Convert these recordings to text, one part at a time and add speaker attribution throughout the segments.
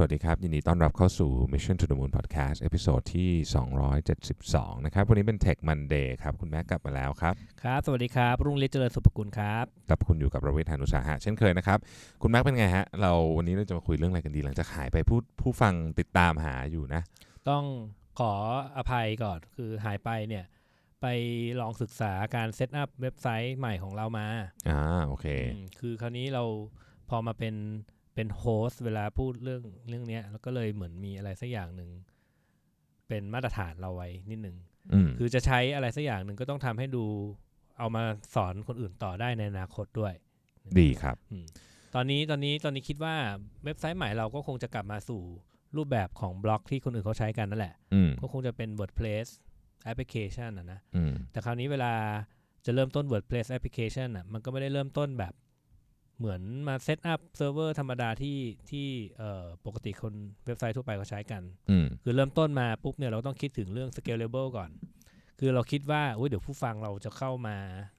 Speaker 1: สวัสดีครับ ยินดีต้อนรับเข้าสู่ Mission to the Moon Podcast episode ที่ 272 นะครับ วันนี้เป็น Tech Monday ครับ คุณแม็กกลับมาแล้วครับ
Speaker 2: ครับ สวัสดีครับ รุ่งฤทธิ์เจริญสุภกุลครับ
Speaker 1: กับคุณอยู่กับรวิศ หาญอุตสาหะเช่นเคยนะครับ คุณแม็กเป็นไงฮะ เราวันนี้เราจะมาคุยเรื่องอะไรกันดี หลังจากหายไปผู้ผู้ฟังติดตามหาอยู่นะ
Speaker 2: ต้องขออภัยก่อนคือหายไปเนี่ยไปลองศึกษาการ set up เว็บไซต์ใหม่ของเรามา
Speaker 1: อ่า โอเค
Speaker 2: อืมคือคราวนี้เราพอมาเป็น เป็นโฮสต์เวลาพูดเรื่องเรื่องเนี้ย แล้วก็เลยเหมือนมีอะไรสักอย่างหนึ่งเป็นมาตรฐานเราไว้นิดหนึ่ง
Speaker 1: อืม
Speaker 2: คือจะใช้อะไรสักอย่างหนึ่งก็ต้องทำให้ดู เอามาสอนคนอื่นต่อได้ในอนาคตด้วย
Speaker 1: ดีครับ
Speaker 2: อืมตอนนี้ตอนนี้ตอนนี้คิดว่าเว็บไซต์ใหม่เราก็คงจะกลับมาสู่รูปแบบของบล็อกที่คนอื่นเขาใช้กันนั่นแหละ
Speaker 1: อืม
Speaker 2: ก็คงจะเป็น WordPress application นะนะ
Speaker 1: อืม
Speaker 2: แต่คราวนี้เวลาจะเริ่มต้น WordPress application อะมันก็ไม่ได้เริ่มต้นแบบ เหมือนมา set up เซิร์ฟเวอร์ธรรมดาที่ที่เอ่อปกติคนเว็บไซต์ทั่วไปเขาใช้กัน
Speaker 1: อืม
Speaker 2: คือเริ่มต้นมาปุ๊บเนี่ยเราต้องคิดถึงเรื่อง scalable ก่อน คือเราคิดว่าอุ๊ยเดี๋ยวผู้ฟังเราจะเข้ามา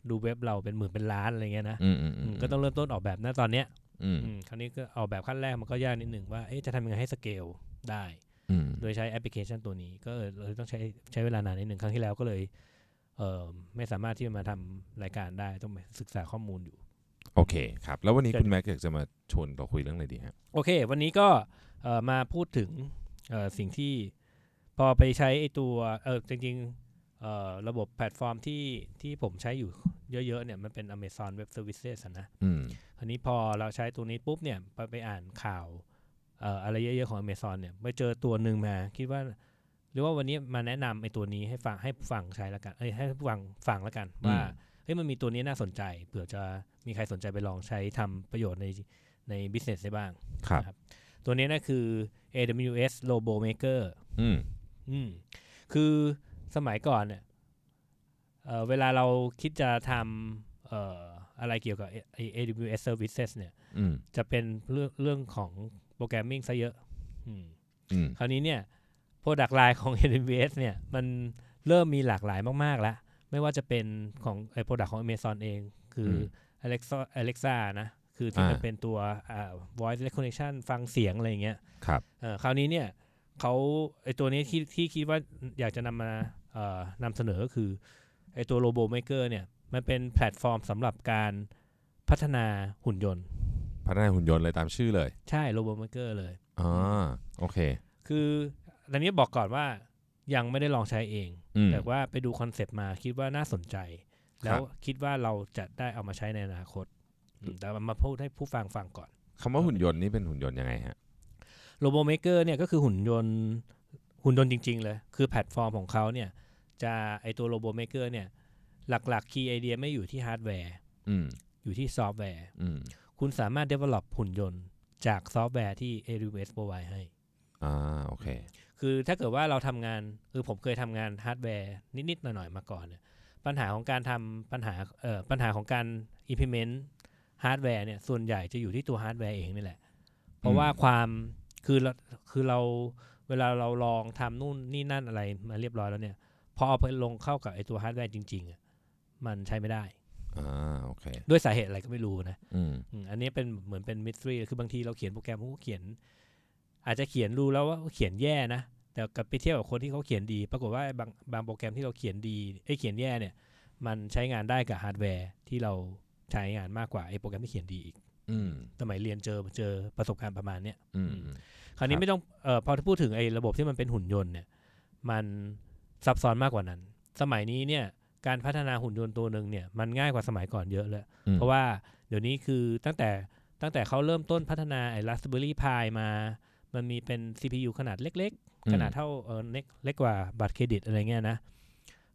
Speaker 2: ดูเว็บเราเป็นหมื่นเป็นล้านอะไรเงี้ยนะ
Speaker 1: อืมอืม
Speaker 2: อืมก็ต้องเริ่มต้นออกแบบณตอนเนี้ย
Speaker 1: อืม
Speaker 2: อืมคราวนี้ก็ออกแบบขั้นแรกมันก็ยากนิดหนึ่งว่าเอ๊ะจะทำยังไงให้สเกลได้
Speaker 1: อืม
Speaker 2: โดยใช้แอปพลิเคชันตัวนี้ ก็เลยต้องใช้ใช้เวลานานนิดหนึ่งครั้งที่แล้วก็เลยเออไม่สามารถที่จะมาทำรายการได้ต้องไปศึกษาข้อมูลอยู่
Speaker 1: โอเคครับ แล้ววันนี้
Speaker 2: เชิญ
Speaker 1: คุณแม็กอยากจะมาชวนเราคุยเรื่องอะไรดีฮะ
Speaker 2: โอเค วันนี้ก็เอ่อมาพูดถึงเอ่อสิ่งที่พอไปใช้ไอตัวเออจริงๆเอ่อระบบแพลตฟอร์มที่ที่ผมใช้อยู่เยอะๆเนี่ยมันเป็น Amazon Web Services อะนะ
Speaker 1: อืม
Speaker 2: คราวนี้พอเราใช้ตัวนี้ปุ๊บเนี่ยไปไปอ่านข่าวเอ่ออะไรเยอะๆของ Amazon เนี่ยไปเจอตัวหนึ่งมาคิดว่า หรือว่าวันนี้มาแนะนำไอ้ตัวนี้ให้ฟังให้ผู้ฟังใช้แล้วกันเอ้ยให้ผู้ฟังฟังแล้วกันว่า
Speaker 1: อืม
Speaker 2: เฮ้ยมันมีตัวนี้น่าสนใจ เผื่อจะมีใครสนใจไปลองใช้ทำประโยชน์ในใน business ได้บ้าง
Speaker 1: ครับ
Speaker 2: ครับตัวนี้นะคือ AWS Robo Maker
Speaker 1: อืม
Speaker 2: อืมคือสมัยก่อนเนี่ยเอ่อเวลาเราคิดจะทำเอ่ออะไรเกี่ยวกับไอ้ AWS Services เนี่ย
Speaker 1: อืม
Speaker 2: จะเป็นเรื่องเรื่องของโปรแกรมมิ่งซะเยอะอืม
Speaker 1: อืม
Speaker 2: คราวนี้เนี่ย Product Line ของ AWS เนี่ย มันเริ่มมีหลากหลายมาก ๆ แล้ว ไม่ว่าจะเป็นของไอ้ Product ของ Amazon เอง คือ Alexa Alexa นะ คือที่มัน
Speaker 1: อ่า
Speaker 2: เป็นตัวอ่า voice recognition ฟังเสียงอะไรอย่างเงี้ย
Speaker 1: ครับ
Speaker 2: เอ่อคราวนี้เนี่ยเขาไอตัวนี้ที่ที่คิดว่าอยากจะนำมาเอ่อนำเสนอก็คือไอตัว Robo Maker เนี่ย มันเป็นแพลตฟอร์มสำหรับการพัฒนาหุ่นยนต์
Speaker 1: พัฒนาหุ่นยนต์เลยตามชื่อเลย
Speaker 2: ใช่ Robo Maker เลย
Speaker 1: อ๋อโอเค
Speaker 2: คือตอนนี้บอกก่อนว่า ยังไม่ได้ลองใช้เอง
Speaker 1: อืม
Speaker 2: แต่ว่าไปดู concept มาคิดว่าน่าสนใจ
Speaker 1: ครับ
Speaker 2: แล้วคิดว่าเราจะได้เอามาใช้ในอนาคตอืมแต่มาพูดให้ผู้ฟังฟังก่อน
Speaker 1: คำว่าหุ่นยนต์นี่เป็นหุ่นยนต์ยังไงฮะ
Speaker 2: โ o โบเมเกอร์เนี่ยก็คือหุ่นยนต์หุ่นยนต์จริง ๆ เลย คือแพลตฟอร์มของเขาเนี่ยจะไอตัวโ o โบเมเกอร์เนี่ย หลักๆ key idea ไม่อยู่ที่ฮาร์ดแวร์
Speaker 1: อืม
Speaker 2: อยู่ที่ซอฟต์แวร์
Speaker 1: อืม
Speaker 2: คุณสามารถ develop หุ่นยนต์จากซอฟต์แวร์ที่ AWS provide ให้
Speaker 1: อ่า โอเค
Speaker 2: คือถ้าเกิดว่าเราทำงานคือผมเคยทำงานฮาร์ดแวร์นิดๆหน่อยๆมาก่อนเนี่ยปัญหาของการทำปัญหาเอ่อปัญหาของการ implement ฮาร์ดแวร์เนี่ยส่วนใหญ่จะอยู่ที่ตัวฮาร์ดแวร์เองนี่แหละ เพราะว่าความคือเราคือเราเวลาเราลองทำนู่นนี่นั่นอะไรมาเรียบร้อยแล้วเนี่ยพอเอาไปลงเข้ากับไอตัวฮาร์ดแวร์จริงๆอะมันใช้ไม่ได้
Speaker 1: อ่าโอเค
Speaker 2: ด้วยสาเหตุอะไรก็ไม่รู้นะ
Speaker 1: อืม
Speaker 2: อืมอันนี้เป็นเหมือนเป็น mystery คือบางทีเราเขียนโปรแกรมเขาก็เขียน อาจจะเขียนรู้แล้วว่าเขียนแย่นะ แต่กับไปเทียบกับคนที่เขาเขียนดี ปรากฏว่าบางบางโปรแกรมที่เราเขียนดีไอ้ยเขียนแย่เนี่ย มันใช้งานได้กับฮาร์ดแวร์ที่เราใช้งานมากกว่าไอ้โปรแกรมที่เขียนดีอีก
Speaker 1: อืม
Speaker 2: สมัยเรียนเจอเจอประสบการณ์ประมาณเนี้ย
Speaker 1: อืม
Speaker 2: คราวนี้
Speaker 1: ครับ
Speaker 2: ไม่ต้องเอ่อพอพูดถึงไอ้ระบบที่มันเป็นหุ่นยนต์เนี่ย มันซับซ้อนมากกว่านั้น สมัยนี้เนี่ยการพัฒนาหุ่นยนต์ตัวหนึ่งเนี่ยมันง่ายกว่าสมัยก่อนเยอะเลย
Speaker 1: อืม
Speaker 2: เพราะว่าเดี๋ยวนี้คือตั้งแต่ตั้งแต่เขาเริ่มต้นพัฒนาไอ้ Raspberry Pi มา มันมีเป็น CPU ขนาดเล็กๆ ขนาดเท่าเออเล็กเล็กกว่าบัตรเครดิตอะไรเงี้ยนะ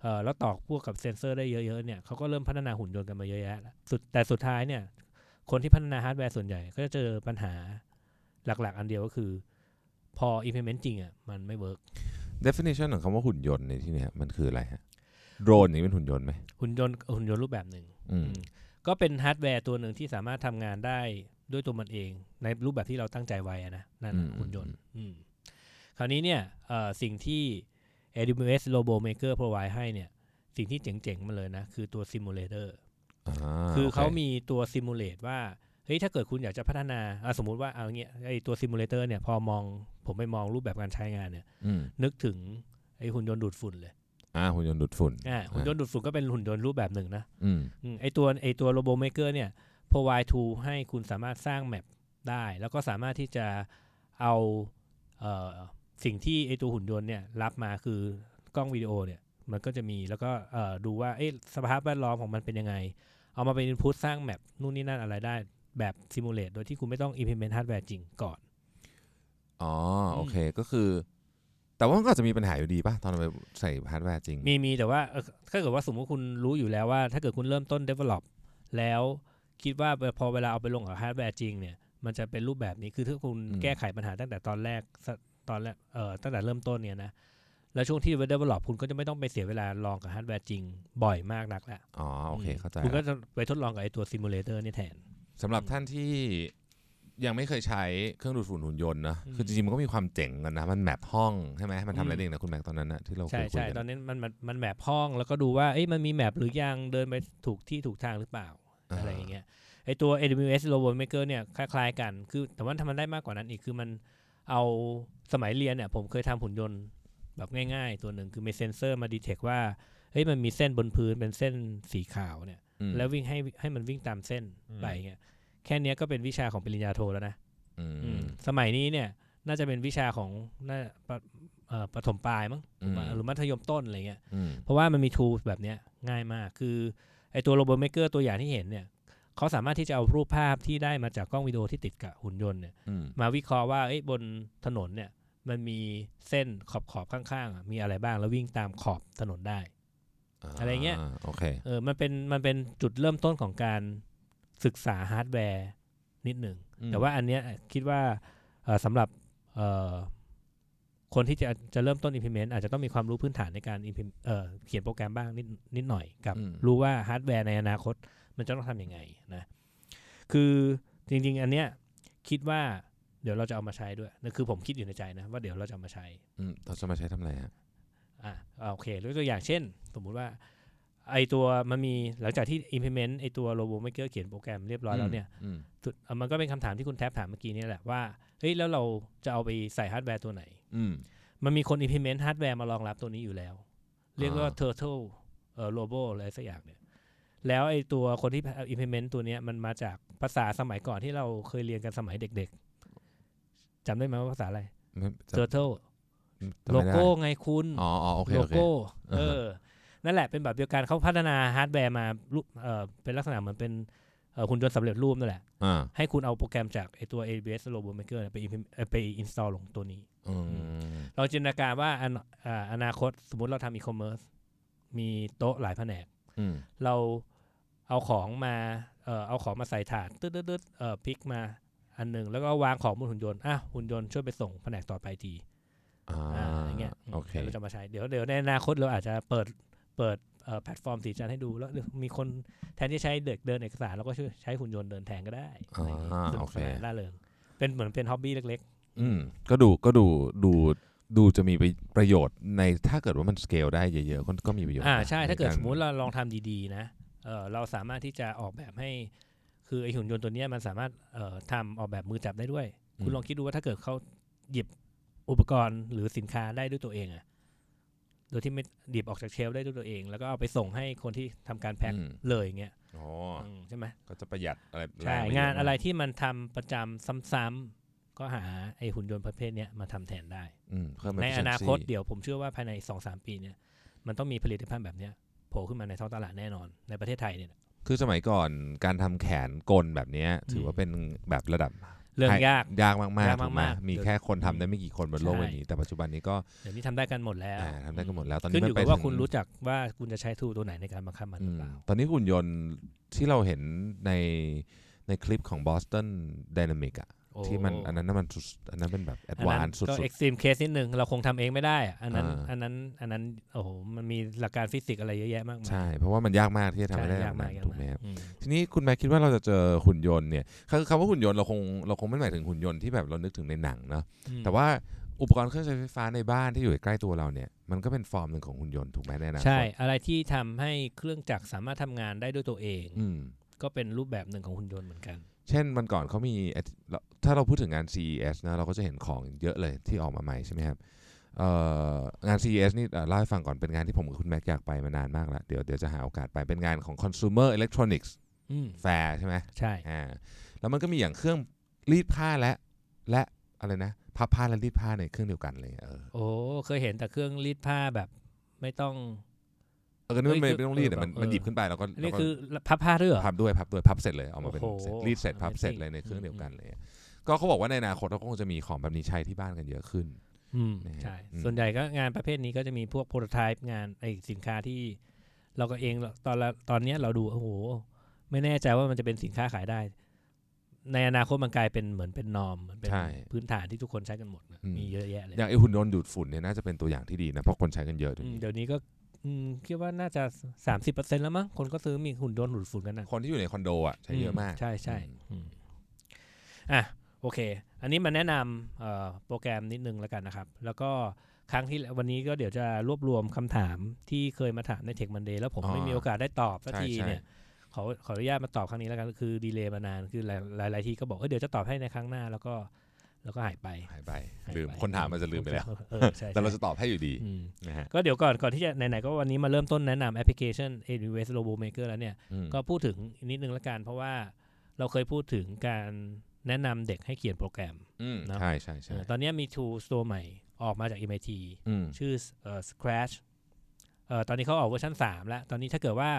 Speaker 2: เออแล้วต่อพวกกับเซนเซอร์ได้เยอะๆเนี่ยเขาก็เริ่มพัฒนาหุ่นยนต์กันมาเยอะแยะแล้วสุดแต่สุดท้ายเนี่ย คนที่พัฒนาฮาร์ดแวร์ส่วนใหญ่ ก็จะเจอปัญหาหลักๆ อันเดียวก็คือ พอ implement จริงอะมันไม่ work
Speaker 1: definition ของคำว่าหุ่นยนต์ในที่เนี้ยมันคืออะไรฮะโดรนนี่เป็นหุ่นยนต์ไหม
Speaker 2: หุ่นยนต์หุ่นยนต์รูปแบบหนึ่ง
Speaker 1: อืม
Speaker 2: อืมก็เป็นฮาร์ดแวร์ตัวหนึ่งที่สามารถทำงานได้ ด้วยตัวมันเอง ในรูปแบบที่เราตั้งใจไว้อะนะนั่นน่ะหุ่นยนต์อืมคราวนี้เนี่ยเอ่อสิ่งที่ AWS Robo Maker provide ให้เนี่ย สิ่งที่เจ๋งๆมาเลยนะ คือตัว simulator
Speaker 1: อ่า
Speaker 2: คือเขามีตัว simulate ว่าเฮ้ยถ้าเกิดคุณอยากจะพัฒนาอะสมมุติว่าเอาเงี้ยไอตัว simulator เนี่ยพอมองผมไปมองรูปแบบการใช้งานเนี่ย
Speaker 1: อืม
Speaker 2: นึกถึงไอหุ่นยนต์ดูดฝุ่นเลย
Speaker 1: อ่าหุ่นยนต์ดูดฝุ่น
Speaker 2: อ่าหุ่นยนต์ดูดฝุ่นก็เป็นหุ่นยนต์รูปแบบหนึ่งนะ
Speaker 1: อืม
Speaker 2: อืมไอตัวไอตัวโรบอ m เมเกอร์เนี่ย provide tool ให้คุณสามารถสร้าง map ได้ แล้วก็สามารถที่จะเอาเอ่อสิ่งที่ไอตัวหุ่นยนต์เนี่ยรับมาคือกล้องวิดีโอเนี่ยมันก็จะมีแล้วก็เอ่อดูว่าเอ๊ะสภาพแวดล้อมของมันเป็นยังไง เอามาเป็น input สร้าง map นู่นนี่นั่นอะไรได้แบบ simulate โดยที่คุณไม่ต้อง implement hardware จริงก่อน
Speaker 1: อ๋อ โอเคก็คือ แต่ว่ามันก็อาจจะมีปัญหาอยู่ดีป่ะ ตอนเราไปใส่ฮาร์ดแวร์จริง
Speaker 2: มีมีแต่ว่าเอ่อถ้าเกิดว่าสมมติคุณรู้อยู่แล้วว่า ถ้าเกิดคุณเริ่มต้น develop แล้ว คิดว่าพอเวลาเอาไปลงกับฮาร์ดแวร์จริงเนี่ยมันจะเป็นรูปแบบนี้คือถ้าคุณ
Speaker 1: อืม
Speaker 2: แก้ไขปัญหาตั้งแต่ตอนแรกสตอนแรกเอ่อตั้งแต่เริ่มต้นเนี่ยนะแล้วช่วงที่ develop คุณก็จะไม่ต้องไปเสียเวลาลองกับฮาร์ดแวร์จริงบ่อยมากนักแล้ว
Speaker 1: อ๋อโอเคเข้าใจ
Speaker 2: คุณก็
Speaker 1: แล้ว
Speaker 2: จะไปทดลองกับไอตัว simulator นี่แทน
Speaker 1: สำหรับท่านที่ยังไม่เคยใช้เครื่องดูดฝุ่นหุ่นยนต์นะ
Speaker 2: อืม
Speaker 1: คือจริงๆมันก็มีความเจ๋งกันนะมัน map ห้องใช่ไหมมันทำอะไร
Speaker 2: อืม
Speaker 1: เองนะคุณแม็กตอนนั้นนะที่เราเค
Speaker 2: ใช่
Speaker 1: ยคุย
Speaker 2: ใช่
Speaker 1: กัน
Speaker 2: ตอนนี้มันมันมัน map ห้องแล้วก็ดูว่าเอ้ยมันมี map หรือยังเดินไปถูกที่ถูกทางหรือเปล่า อะไรอย่างเงี้ยไอตัว AWS Robot Maker เนี่ยคล้ายๆกัน คือแต่ว่าทำมันได้มากกว่านั้นอีกคือมันเอาสมัยเรียนเนี่ยผมเคยทำหุ่นยนต์แบบง่ายๆ ตัวหนึ่งคือมีเซนเซอร์มาดีเทคว่าเฮ้ยมันมีเส้นบนพื้นเป็นเส้นสีขาวเนี่ย
Speaker 1: อืม
Speaker 2: แล้ววิ่งให้ให้มันวิ่งตามเส้น
Speaker 1: อืม
Speaker 2: ไปเงี้ยแค่เนี้ยก็เป็นวิชาของปริญญาโทแล้วนะ
Speaker 1: อืม
Speaker 2: อืมสมัยนี้เนี่ยน่าจะเป็นวิชาของน่าปะเอ่อประถมปลายมั้ง
Speaker 1: อืม
Speaker 2: หรือมัธยมต้นอะไรเงี้ย
Speaker 1: อืม
Speaker 2: เพราะว่ามันมี tools แบบเนี้ยง่ายมากคือ ไอตัว RoboMaker ตัวอย่างที่เห็นเนี่ยเขาสามารถที่จะเอารูปภาพที่ได้มาจากกล้องวิดีโอที่ติดกับหุ่นยนต์เนี่ย
Speaker 1: อืม
Speaker 2: มาวิเคราะห์ว่าเอ้ยบนถนนเนี่ยมันมีเส้นขอบขอบๆข้างๆอะมีอะไรบ้างแล้ววิ่งตามขอบถนนได้ อะไรเงี้ย
Speaker 1: โอเค
Speaker 2: เออมันเป็นมันเป็นจุดเริ่มต้นของการศึกษาฮาร์ดแวร์นิดหนึ่ง
Speaker 1: อืม
Speaker 2: แต่ว่าอันเนี้ยคิดว่าเอ่อสำหรับเอ่อ คนที่จะจะเริ่มต้น implement อาจจะต้องมีความรู้พื้นฐานในการ implement เอ่อเขียนโปรแกรมบ้างนิดนิดหน่อยกับ
Speaker 1: อืม
Speaker 2: รู้ว่าฮาร์ดแวร์ในอนาคต มันจะต้องทำยังไงนะคือจริง ๆ อันเนี้ยคิดว่าเดี๋ยวเราจะเอามาใช้ด้วยนั่นคือผมคิดอยู่ในใจนะว่าเดี๋ยวเราจะเอามาใช้
Speaker 1: อืมเราจะมาใช้ทำอะไรฮะ
Speaker 2: อะอะโอเคยกตัวอย่างเช่น สมมุติว่าไอตัวมันมีหลังจากที่ implement ไอตัว Robo Maker เขียนโปรแกรมเรียบร้อยแล้วเนี่ย
Speaker 1: อืม
Speaker 2: สุดอะมันก็เป็นคำถามที่คุณแท็บถามเมื่อกี้นี่แหละว่าเฮ้ยแล้วเราจะเอาไปใส่ฮาร์ดแวร์ตัวไหน
Speaker 1: อื ม
Speaker 2: มันมีคน implement ฮาร์ดแวร์มารองรับตัวนี้อยู่แล้ว เรียกว่า
Speaker 1: อ่า
Speaker 2: turtle เอ่อ robo อะไรสักอย่างเนี่ย แล้วไอ้ตัวคนที่ implement ตัวเนี้ยมันมาจากภาษาสมัยก่อนที่เราเคยเรียนกันสมัยเด็กๆจำได้ไหมว่าภาษาอะไร
Speaker 1: ไม่จำ
Speaker 2: turtle
Speaker 1: จำไม่ได้
Speaker 2: โลโก้ไงคุณ
Speaker 1: อ๋ออ๋อโอเค
Speaker 2: โล
Speaker 1: โอเค
Speaker 2: โก้เอ
Speaker 1: อ่าฮะ
Speaker 2: อนั่นแหละเป็นแบบเดียวกันเขาพัฒนาฮาร์ดแวร์มารูปเออเป็นลักษณะเหมือนเป็นเอ่อหุ่นยนต์สำเร็จรูปนั่นแหละ
Speaker 1: อ่า
Speaker 2: ให้คุณเอาโปรแกรมจากไอตัว AWS Robo Maker เนี่ยไป implement- เอ่อไป install ลงตัวนี้
Speaker 1: อืม
Speaker 2: เราจินตนาการว่าอนอ่าอนาคตสมมุติเราทำอีคอมเมิร์ซมีโต๊ะหลายแผนก
Speaker 1: อืม
Speaker 2: เราเอาของมาเอ่อเอาของมาใส่ถาดตึ๊ดตึ๊ดตึ๊ดเอ่อพลิกมาอันหนึ่งแล้วก็วางของบนหุ่นยนต์อะหุ่นยนต์ช่วยไปส่งแผนกต่อไปที
Speaker 1: อ่า
Speaker 2: อ่าอย่างเงี้ย
Speaker 1: โอเค
Speaker 2: ดี๋ยวเราจะมาใช้เดี๋ยวเดี๋ยวในอนาคตเราอาจจะเปิดเปิดเอ่อแพลตฟอร์มสีจันทร์ให้ดูแล้วเดี๋ยวมีคนแทนที่ใช้เด็กเดินเอกสารเราก็ช่วยใช้หุ่นยนต์เดินแทนก็ได้อะไรอย่างเงี้ย
Speaker 1: อ่าโอเค
Speaker 2: สนุกสนานร่าเริงเป็นเหมือนเป็น hobby เล็ก
Speaker 1: อืมก็ดูก็ดูดูดูจะมีประโยชน์ในถ้าเกิดว่ามันสเกลได้เยอะๆก็ก็มีประโยชน์
Speaker 2: อ่า
Speaker 1: นะ
Speaker 2: ใช่ถ้าเกิด
Speaker 1: ใน
Speaker 2: สมมุติเราลองทำดีๆนะเออเราสามารถที่จะออกแบบให้ คือไอหุ่นยนต์ตัวเนี้ยมันสามารถเอ่อทำออกแบบมือจับได้ด้วย คุณลองคิดดูว่าถ้าเกิดเขาหยิบอุปกรณ์หรือสินค้าได้ด้วยตัวเองอะโดยที่ไม่หยิบออกจากเชลฟ์ได้ด้วยตัวเอง แล้วก็เอาไปส่งให้คนที่ทำการแพ็ค
Speaker 1: อืม
Speaker 2: เลยอย่างเงี้ย
Speaker 1: อ๋อ
Speaker 2: อืมใช่ไหม
Speaker 1: ก็จะประหยัดอะไร
Speaker 2: ใช่
Speaker 1: แปเย
Speaker 2: งาน
Speaker 1: มก
Speaker 2: อะไรที่มันทำประจำซ้ำๆ ก็หาไอหุ่นยนต์ประเภทเนี้ยมาทำแทนได้
Speaker 1: อืมเพิ่ม
Speaker 2: ใน
Speaker 1: efficiency
Speaker 2: อนาคตเดี๋ยวผมเชื่อว่าภายในสองสามปีเนี่ยมันต้องมีผลิตภัณฑ์แบบเนี้ยโผล่ขึ้นมาในท้องตลาดแน่นอนในประเทศไทยเนี่ย
Speaker 1: คือสมัยก่อนการทำแขนกลแบบเนี้ยถือว่าเป็นแบบระดับ
Speaker 2: เรื่อง
Speaker 1: ให้
Speaker 2: ยาก
Speaker 1: ยากมากๆ
Speaker 2: ยาก
Speaker 1: ถูกไหม
Speaker 2: มากๆ
Speaker 1: มี
Speaker 2: เดี๋ยว
Speaker 1: แค่คนทำได้ไม่กี่คนบนโลก
Speaker 2: ใช่
Speaker 1: ใบนี้แต่ปัจจุบันนี้ก็
Speaker 2: เดี๋ยวนี้ทำได้กันหมดแล้ว
Speaker 1: อ่าทำได้กันหมดแล้วตอน
Speaker 2: ขึ้
Speaker 1: นี้
Speaker 2: นอยู่
Speaker 1: มั
Speaker 2: กับ
Speaker 1: ไป
Speaker 2: ว่า
Speaker 1: ถึง
Speaker 2: คุณรู้จักว่าคุณจะใช้ทูตัวไหนในการบังคับมันห
Speaker 1: อื
Speaker 2: รือ
Speaker 1: ม
Speaker 2: เปล่า
Speaker 1: ตอนนี้หุ่นยนต์ที่เราเห็นในในคลิปของ Boston Dynamic อะ
Speaker 2: โอ้
Speaker 1: ที่มันอันนั้นน่ะมันสุดอันนั้นเป็นแบบแอด
Speaker 2: อัน
Speaker 1: วา
Speaker 2: นั้นน
Speaker 1: สุด
Speaker 2: ก็เอ็กซ์ตรีมเคสนิดนึงเราคงทำเองไม่ได้อะอันนั้น
Speaker 1: อ่า
Speaker 2: อันนั้นอันนั้นโอ้โหมันมีหลักการฟิสิกส์อะไรเยอะแยะมาก
Speaker 1: ๆ
Speaker 2: มาย
Speaker 1: ใช่เพราะว่ามันยากมากที่จะทำให้ได้
Speaker 2: ใช่
Speaker 1: แบ
Speaker 2: ยาก
Speaker 1: บ
Speaker 2: มา
Speaker 1: นั้
Speaker 2: ก
Speaker 1: น
Speaker 2: ยาก
Speaker 1: ถูกไหม
Speaker 2: มาก
Speaker 1: ครับ
Speaker 2: อืม
Speaker 1: ทีนี้คุณแม่คิดว่าเราจะเจอหุ่นยนต์เนี่ยคือคำว่าหุ่นยนต์เราคงเราคงไม่หมายถึงหุ่นยนต์ที่แบบเรานึกถึงในหนังเนาะ
Speaker 2: อืม
Speaker 1: แต่ว่าอุปกรณ์เครื่องใช้ไฟฟ้าในบ้านที่อยู่ใกล้ตัวเราเนี่ยมันก็เป็นฟอร์มหนึ่งของหุ่นยนต์ถูกไหมในอนาคต
Speaker 2: ใช่ อะไรที่ทำให้เครื่องจักรสามารถทำงานได้ด้วยตัวเอง
Speaker 1: อืม
Speaker 2: ก็เป็นรูปแบบหนึ่งของหุ่นยนต์เหมือนกัน
Speaker 1: เช่นวันก่อนเขามีอาทิเราถ้าเราพูดถึงงาน CES นะเราก็จะเห็นของเยอะเลยที่ออกมาใหม่ใช่ไหมครับเอ่องาน CES นี่เอ่อเล่าให้ฟังก่อนเป็นงานที่ผมกับคุณแม็กอยากไปมานานมากแล้ว เดี๋ยวเดี๋ยวจะหาโอกาสไปเป็นงานของ Consumer Electronics
Speaker 2: อืม
Speaker 1: Fair ใช่ไหม
Speaker 2: ใช่
Speaker 1: อ่าแล้วมันก็มีอย่างเครื่องรีดผ้าและและอะไรนะพับผ้าและรีดผ้าในเครื่องเดียวกันเลยเออ
Speaker 2: โอ้เคยเห็นแต่เครื่องรีดผ้าแบบไม่ต้อง
Speaker 1: เออนี่มัน
Speaker 2: เฮ้
Speaker 1: ไม่
Speaker 2: ยคือ
Speaker 1: ไม่ต้องรีดอะมัน
Speaker 2: เออ
Speaker 1: มันหยิบขึ้นไปแล้วก็
Speaker 2: อันนี่
Speaker 1: แล้วก็
Speaker 2: คือพับผ้าด้วยเหรอ
Speaker 1: พับด้วยพับด้วยพับเสร็จเลยเอามาเป็น
Speaker 2: โอ้โห
Speaker 1: เสร็จรีดเสร็จพับเสร็จ
Speaker 2: Amazing
Speaker 1: เลยในเครื่องเดียวกัน
Speaker 2: อืม
Speaker 1: เลยก็เขาบอกว่าในอนาคตเราก็คงจะมีของแบบนี้ใช้ที่บ้านกันเยอะขึ้น
Speaker 2: อืม
Speaker 1: นะฮะ
Speaker 2: ใช่
Speaker 1: อืม
Speaker 2: ส่วนใหญ่ก็งานประเภทนี้ก็จะมีพวกโปรโตไทป์งานไอสินค้าที่เราก็เองตอนละตอนเนี้ยเราดูโอ้โห ไม่แน่ใจว่ามันจะเป็นสินค้าขายได้ ในอนาคตมันกลายเป็นเหมือนเป็นนอมเหมือนเป็น
Speaker 1: ใช่
Speaker 2: พื้นฐานที่ทุกคนใช้กันหมดนะ
Speaker 1: อืม
Speaker 2: มีเยอะแยะเลย
Speaker 1: อย่างไอหุ่นยนต์ดูดฝุ่นเนี่ยน่าจะเป็นตัวอย่างที่ดีนะเพราะคนใช้กันเยอะเดี๋ยว
Speaker 2: อืม
Speaker 1: นี้
Speaker 2: เดี๋ยวนี้ก็ อืมคิดว่าน่าจะสามสิบเปอร์เซ็นแล้วมั้งคนก็ซื้อมีหุ่นยนต์ดูดฝุ่นกันนะ
Speaker 1: คนที่อยู่ในคอนโดอะใช้เยอะมาก
Speaker 2: ใช่ใช่
Speaker 1: อืม
Speaker 2: อืมอะโอเค อันนี้มาแนะนำเอ่อโปรแกรมนิดนึงแล้วกันนะครับ แล้วก็ครั้งที่วันนี้ก็เดี๋ยวจะรวบรวมคำถามที่เคยมาถามใน Tech Monday แล้วผม
Speaker 1: อ๋อ
Speaker 2: ไม่มีโอกาสได้ตอบสัก
Speaker 1: ใช่
Speaker 2: ที
Speaker 1: ใช่
Speaker 2: เนี่ยขอขออนุญาตมาตอบครั้งนี้แล้วกันคือดีเลย์มานานคือหลายหลายหลายทีก็บอกเออเดี๋ยวจะตอบให้ในครั้งหน้า แล้วก็ แล้วก็หายไป
Speaker 1: หายไป
Speaker 2: หาย
Speaker 1: ลืม
Speaker 2: ไป
Speaker 1: คนถามมันจะลืมไปแล้ว
Speaker 2: เออใช่
Speaker 1: แต่เรา
Speaker 2: ใช่
Speaker 1: จะตอบให้อยู่ดี
Speaker 2: อืม
Speaker 1: นะฮะ
Speaker 2: ก็เดี๋ยวก่อนก่อนที่จะไหนๆก็วันนี้มาเริ่มต้นแนะนำแอปพลิเคชัน a d w a s Robo Maker แล้วเนี่ย
Speaker 1: อืม
Speaker 2: ก็พูดถึงนิดนึงละกัน เพราะว่าเราเคยพูดถึงการแนะนำเด็กให้เขียนโปรแกรม
Speaker 1: อืม
Speaker 2: เนอะ
Speaker 1: ใช่ใช่ใช่
Speaker 2: เออตอนนี้มี tool ตัวใหม่ออกมาจาก MIT
Speaker 1: อืม
Speaker 2: ชื่อเอ่อ Scratch เอ่อตอนนี้เขาออกเวอร์ชัน3 แล้ว ตอนนี้ถ้าเกิดว่า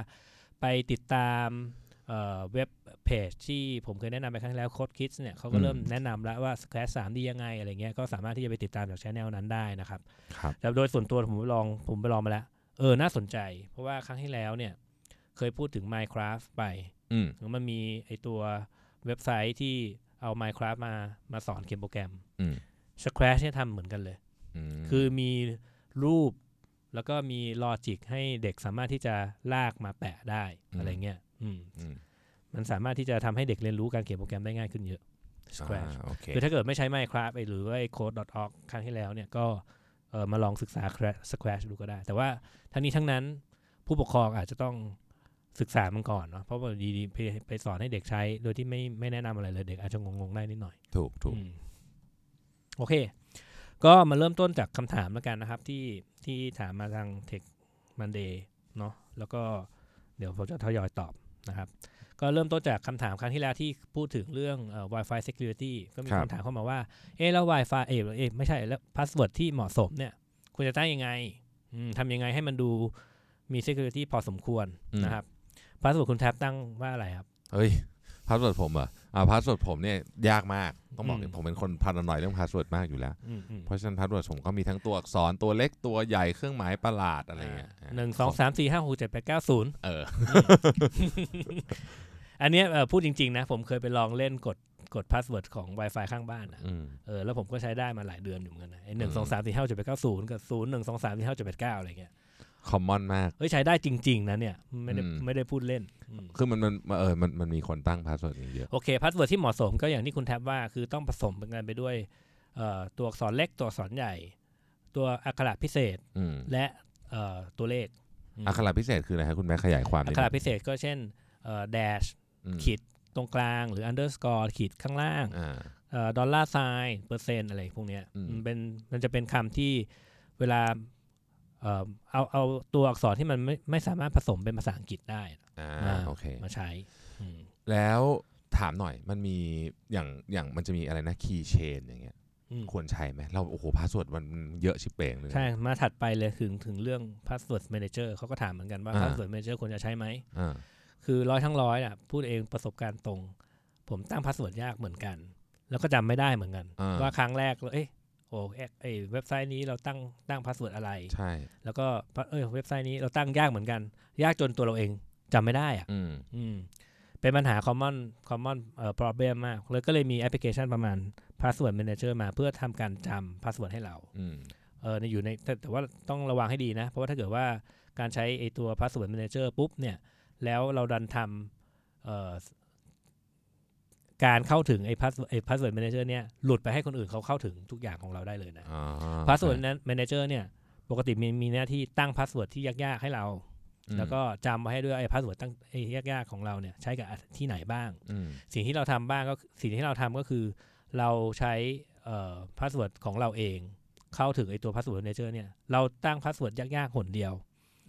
Speaker 2: ไปติดตาม เอ่อเว็บเพจที่ผมเคยแนะนำไปครั้งที่แล้ว Code Kids เนี่ยเขาก็เริ่มแนะนำแล้วว่า Scratch 3ดียังไงอะไรเงี้ยก็สามารถที่จะไปติดตามจากช anel นั้นได้นะครับ
Speaker 1: ครับ
Speaker 2: แต่โดยส่วนตัวผมไปลองผมไปลองมาแล้ว เออ น่าสนใจ เพราะว่าครั้งที่แล้วเนี่ย เคยพูดถึง Minecraft ไป
Speaker 1: อืม
Speaker 2: แล้วมันมีไอตัวเว็บไซต์ที่เอา Minecraft มามาสอนเขียนโปรแกรม
Speaker 1: อืม
Speaker 2: Scratch เนี่ยทำเหมือนกันเลย
Speaker 1: ม
Speaker 2: คือมีรูปแล้วก็มีลอจิกให้เด็กสามารถที่จะลากมาแปะได้อะไรเงี้ยอื ม
Speaker 1: อืม
Speaker 2: มันสามารถที่จะทำให้เด็กเรียนรู้การเขียนโปรแกรมได้ง่ายขึ้นเยอะ Scratch
Speaker 1: อ่าโอเค
Speaker 2: คือถ้าเกิดไม่ใช้ Minecraft ไอ้หรือว่าไอ้ code.org ครั้งที่แล้วเนี่ยก็เออมาลองศึกษา Scratch- Scratch ดูก็ได้ แต่ว่าทั้งนี้ทั้งนั้นผู้ปกครองอาจจะต้องศึกษามันก่อนเนาะเพราะว่าดีๆไปไปสอนให้เด็กใช้ โดยที่ไม่ไม่แนะนำอะไรเลยเด็กอาจจะงงๆได้นิดหน่อย
Speaker 1: ถูกถูก
Speaker 2: อืมโอเค ก็มาเริ่มต้นจากคำถามแล้วกันนะครับ ที่ที่ถามมาทาง Tech Monday เนาะแล้วก็เดี๋ยวผมจะทยอยตอบ นะครับก็เริ่มต้นจากคำถามครั้งที่แล้วที่พูดถึงเรื่องเอ่อ Wi-Fi security ก็มี
Speaker 1: ครับ
Speaker 2: คำถามเข้ามาว่า เอ๊ะแล้ว Wi-Fi เอ๊ะเอ๊ะไม่ใช่แล้ว password ที่เหมาะสมเนี่ยควรจะตั้งยังไงอืมทำยังไงให้มันดูมี security พอสมควรนะครับ password คุณแท็บตั้งว่าอะไรครับ
Speaker 1: เฮ้ย password ผมเหร ออ่า password ผมเนี่ยยากมากต้องบอก
Speaker 2: อืม
Speaker 1: ผมเป็นคน paranoid เรื่อง password มากอยู่แล้ว
Speaker 2: อืมอืม
Speaker 1: เพราะฉะนั้น password ผมก็มีทั้งตัวอักษรตัวเล็กตัวใหญ่เครื่องหมายประหลาดอะไรเงี้ย
Speaker 2: หนึ่งสองสามสี่ห้าหกเจ็ดแปดเก้าศูนย์
Speaker 1: เออ
Speaker 2: อันเนี้ยเอ่อพูดจริง ๆ นะ ผมเคยไปลองเล่นกดกด password ของ Wi-Fi ข้างบ้านอะ
Speaker 1: อืม
Speaker 2: เออแล้วผมก็ใช้ได้มาหลายเดือนอยู่เหมือนกันนะไอ้หนึ่
Speaker 1: อื
Speaker 2: ง
Speaker 1: ม
Speaker 2: สองสามสี่ห้าเจ็ดแปดเก้าศูนย์กับศูนย์หนึ่งสองสามสี่ห้าเจ็ดแปดเก้าอะไรเงี้ย
Speaker 1: common มาก
Speaker 2: เฮ้ยใช้ได้จริง ๆ นะเนี่ย ไม่ได้
Speaker 1: อืม
Speaker 2: ไม่ได้พูดเล่นอืม
Speaker 1: คือมันมันเออมันมันมีคนตั้ง password อย่างเยอะ
Speaker 2: โอเค password ที่เหมาะสมก็อย่างที่คุณแท็บว่าคือต้องผสมกันไปด้วยเอ่อตัวอักษรเล็กตัวอักษรใหญ่ ตัวอักขระพิเศษ
Speaker 1: อืม
Speaker 2: และเอ่อตัวเลขม
Speaker 1: อักขระพิเศษคืออะไรครับคุณแม่ขยายความ
Speaker 2: นิด
Speaker 1: นึ
Speaker 2: ง
Speaker 1: อั
Speaker 2: ก
Speaker 1: ข
Speaker 2: ระพิเศษก็เช่นเอ่อ dash
Speaker 1: อืม
Speaker 2: ขีดตรงกลางหรือ underscore ขีดข้างล่าง
Speaker 1: อ่า
Speaker 2: เอ่อ dollar sign เปอร์เซ็นต์อะไรพวกเนี้ย
Speaker 1: อืม
Speaker 2: มันเป็นมันจะเป็นคำที่เวลา เอ่อเอาเอาตัวอักษรที่มันไม่ไม่สามารถผสมเป็นภาษาอังกฤษได้
Speaker 1: อ่า
Speaker 2: อ่า
Speaker 1: โอเค
Speaker 2: มาใช้อืม
Speaker 1: แล้วถามหน่อยมันมีอย่างอย่างมันจะมีอะไรนะ keychain อย่างเงี้ย
Speaker 2: อืม
Speaker 1: ควรใช้ไหมเราโอ้โห password มันเยอะชิบเป่งเลย
Speaker 2: ใช่ มาถัดไปเลยถึงถึงเรื่อง password manager เขาก็ถามเหมือนกันว่า
Speaker 1: อ่า
Speaker 2: password manager ควรจะใช้ไหม
Speaker 1: อ่า
Speaker 2: คือร้อยทั้งร้อยอะพูดเองประสบการณ์ตรง ผมตั้ง password ยากเหมือนกัน แล้วก็จำไม่ได้เหมือนกัน
Speaker 1: อ่า
Speaker 2: ว่าครั้งแรกเอ้ย โอ้เอ๊ะไอเว็บไซต์นี้เราตั้งตั้ง password อะไร
Speaker 1: ใช่
Speaker 2: แล้วก็เออเว็บไซต์นี้เราตั้งยากเหมือนกัน ยากจนตัวเราเองจำไม่ได้อะ
Speaker 1: อืม
Speaker 2: อืมเป็นปัญหา common common เอ่อ problem มากเลยก็เลยมีแอปพลิเคชันประมาณ password manager มาเพื่อทำการจำ password ให้เรา
Speaker 1: อืม
Speaker 2: เออในอยู่ในแต่แต่ว่าต้องระวังให้ดีนะ เพราะว่าถ้าเกิดว่าการใช้ไอตัว password manager ปุ๊บเนี่ย แล้วเราดันทำเอ่อ การเข้าถึงไอ้ password ไอ้ password manager เนี่ยหลุดไปให้คนอื่นเขาเข้าถึงทุกอย่างของเราได้เลยนะ
Speaker 1: อ่า
Speaker 2: password manager เนี่ยปกติมีมีหน้าที่ตั้ง password ที่ยากๆให้เรา
Speaker 1: อืม
Speaker 2: แล้วก็จำไว้ให้ด้วยไอ้ password ตั้งไอ้ยากๆของเราเนี่ยใช้กับที่ไหนบ้าง
Speaker 1: อืม
Speaker 2: สิ่งที่เราทำบ้างก็สิ่งที่เราทำก็คือ เราใช้เอ่อ password ของเราเองเข้าถึงไอ้ตัว password manager เนี่ยเราตั้ง password ยากๆหนเดียว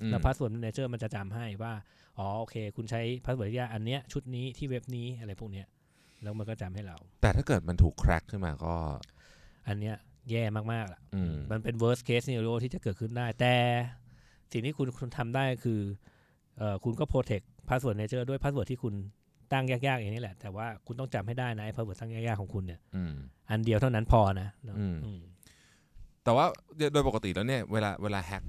Speaker 1: อืม
Speaker 2: แล้ว password manager มันจะจำให้ว่าอ๋อโอเค คุณใช้ password ยากอันเนี้ยชุดนี้ที่เว็บนี้อะไรพวกเนี้ย แล้วมันก็จำให้เรา
Speaker 1: แต่ถ้าเกิดมันถูก crack ขึ้นมาก็
Speaker 2: อันเนี้ยแย่มากๆล่ะ
Speaker 1: อืม
Speaker 2: มันเป็น worst case scenario ที่จะเกิดขึ้นได้ แต่สิ่งที่คุณคุณทำได้คือเอ่อคุณก็ protect password manager ด้วย password ที่คุณตั้งยากๆอย่างนี้แหละ แต่ว่าคุณต้องจำให้ได้นะไอ้ password ตั้งยากๆของคุณเนี่ย
Speaker 1: อืม
Speaker 2: อันเดียวเท่านั้นพอนะเนอะ
Speaker 1: อืม
Speaker 2: อืม
Speaker 1: แต่ว่าโดยปกติแล้วเนี่ย เวลาเวลาแฮก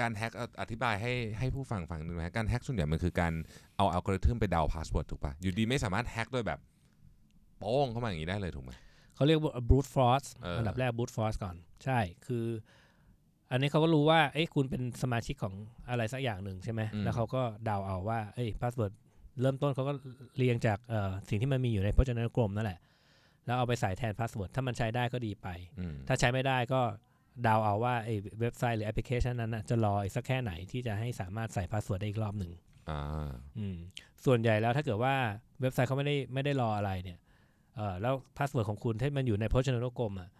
Speaker 1: การแฮกเอาอธิบายให้ให้ผู้ฟังฟังหนึ่งนะการแฮกส่วนใหญ่มันคือการเอาอัลกอริทึมไปเดา password ถูกปะอยู่ดีไม่สามารถแฮกโดยแบบ โป้งเข้ามาอย่างนี้ได้เลยถูกไหม
Speaker 2: เขาเรียกว่า brute force
Speaker 1: เอออั
Speaker 2: อันดับแรก brute force ก่อน ใช่ คือ อันนี้เขาก็รู้ว่า เอ้ยคุณเป็นสมาชิกของอะไรสักอย่างหนึ่งใช่ไหม แล้วเขาก็เดาเอาว่า เอ้ย password เริ่มต้นเขาก็เรียงจากเอ่อสิ่งที่มันมีอยู่ในพจนานุกรมนั่นแหละ แล้วเอาไปใส่แทน password ถ้ามันใช้ได้ก็ดีไป
Speaker 1: อืม
Speaker 2: ถ้าใช้ไม่ได้ก็เดาเอาว่าไอ้เว็บไซต์หรือแอปพลิเคชันนั้นนะจะรออีกสักแค่ไหนที่จะให้สามารถใส่ password ได้อีกรอบหนึ่ง
Speaker 1: อ่า
Speaker 2: อืมส่วนใหญ่แล้วถ้าเกิดว่าเว็บไซต์เขาไม่ได้ไม่ได้รออะไรเนี่ยเออ แล้ว password ของคุณที่มันอยู่ในพจนานุกรมอะ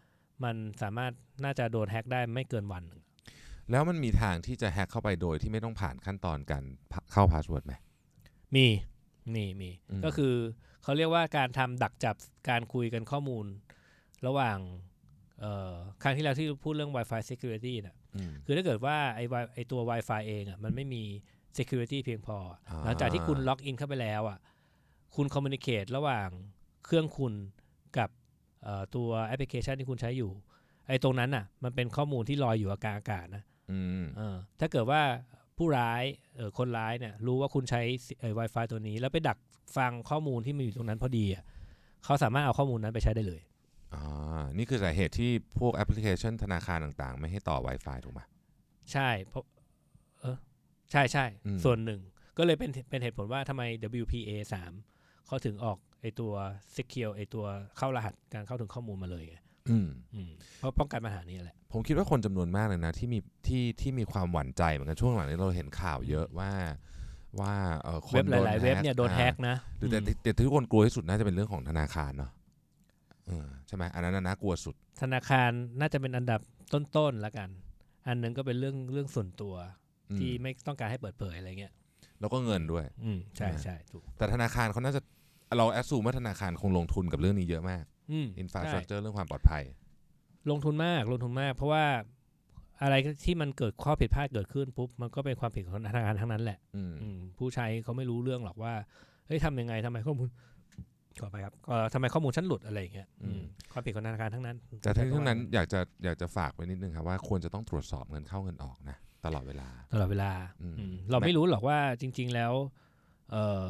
Speaker 2: มันสามารถน่าจะโดนแฮ็กได้ไม่เกินวันหนึ่ง
Speaker 1: แล้วมันมีทางที่จะแฮกเข้าไปโดยที่ไม่ต้องผ่านขั้นตอนการเข้า password ไหม
Speaker 2: มีมีมี
Speaker 1: อืม
Speaker 2: ก็คือเขาเรียกว่าการทำดักจับการคุยกันข้อมูล ระหว่างเอ่อครั้งที่แล้วที่พูดเรื่อง Wi-Fi security น่ะ
Speaker 1: อืม
Speaker 2: คือถ้าเกิดว่าไอ้ Wi- ไอ้ตัว Wi-Fi เองอะมันไม่มี security เพียงพออะ
Speaker 1: อ่า
Speaker 2: หลังจากที่คุณล็อกอินเข้าไปแล้วอะคุณ communicate ระหว่าง เครื่องคุณกับเอ่อตัวแอปพลิเคชันที่คุณใช้อยู่ ไอ้ตรงนั้นอะ มันเป็นข้อมูลที่ลอยอยู่อากาศอากาศนะ
Speaker 1: อืม
Speaker 2: เออถ้าเกิดว่าผู้ร้ายเออคนร้ายเนี่ย รู้ว่าคุณใช้ไอ้ Wi-Fi ตัวนี้ แล้วไปดักฟังข้อมูลที่มันอยู่ตรงนั้นพอดีอะเขาสามารถเอาข้อมูลนั้นไปใช้ได้เลย
Speaker 1: อ่านี่คือสาเหตุที่พวกแอปพลิเคชันธนาคารต่างๆ ไม่ให้ต่อ Wi-Fi ถูกไหม
Speaker 2: ใช่เพราะเออใช่ใช่
Speaker 1: อืม
Speaker 2: ส่วนหนึ่ง ก็เลยเป็นเป็นเหตุผลว่าทำไม WPA 3เขาถึงออก ไอตัว secure ไอตัวเข้ารหัสการเข้าถึงข้อมูลมาเลยไง
Speaker 1: อืม
Speaker 2: อืมเพราะป้องกันปัญหานี้แหละ
Speaker 1: ผมคิดว่าคนจำนวนมากเลยนะ ที่มีที่ที่มีความหวั่นใจเหมือนกันช่วงหลังนี้เราเห็นข่าวเยอะว่าว่าเออคน
Speaker 2: เว็บห
Speaker 1: โดน
Speaker 2: ลายๆเว็บ
Speaker 1: แฮ็ก
Speaker 2: เนี่ยโดน
Speaker 1: อ่า
Speaker 2: แฮกนะ
Speaker 1: หรือแต่
Speaker 2: อืม
Speaker 1: แต่แต่ที่ทุกคนกลัวที่สุดน่าจะเป็นเรื่องของธนาคารเนาะเออใช่ไหมอันนั้นน่ะน่ากลัวสุด
Speaker 2: ธนาคารน่าจะเป็นอันดับต้นๆแล้วกัน อันหนึงก็เป็นเรื่องเรื่องส่วนตัว
Speaker 1: อืม
Speaker 2: ที่ไม่ต้องการให้เปิดเผยอะไรเงี้ย
Speaker 1: แล้วก็เงินด้วย
Speaker 2: อืมใช่
Speaker 1: ใช่ไหม
Speaker 2: ใช่ถูก
Speaker 1: แต่ธนาคารเขาน่าจะ เราแอสซูมว่าธนาคารคงลงทุนกับเรื่องนี้เยอะมาก
Speaker 2: อืม
Speaker 1: อินฟราส
Speaker 2: ใช่
Speaker 1: ตรักเจอร์เรื่องความปลอดภัย
Speaker 2: ลงทุนมากลงทุนมาก เพราะว่าอะไรที่มันเกิดข้อผิดพลาดเกิดขึ้นปุ๊บมันก็เป็นความผิดของธนาคารทั้งนั้นแหละ
Speaker 1: อืม
Speaker 2: อืมผู้ใช้เขาไม่รู้เรื่องหรอกว่าเฮ้ยทำยังไงทำไมข้อมูลขอไปครับเอ่อทำไมข้อมูลฉันหลุดอะไรอย่างเงี้ยอืมความผิดของธนาคารทั้งนั้น
Speaker 1: แต่ทั้งนี้ทั้งนั้นอยากจะอยากจะฝากไว้นิดนึงครับว่าควรจะต้องตรวจสอบเงินเข้าเงินออกนะตลอดเวลา
Speaker 2: ตลอดเวลา
Speaker 1: อืม
Speaker 2: อืมเราไม่รู้หรอกว่าจริง ๆแล้ว เอ่อ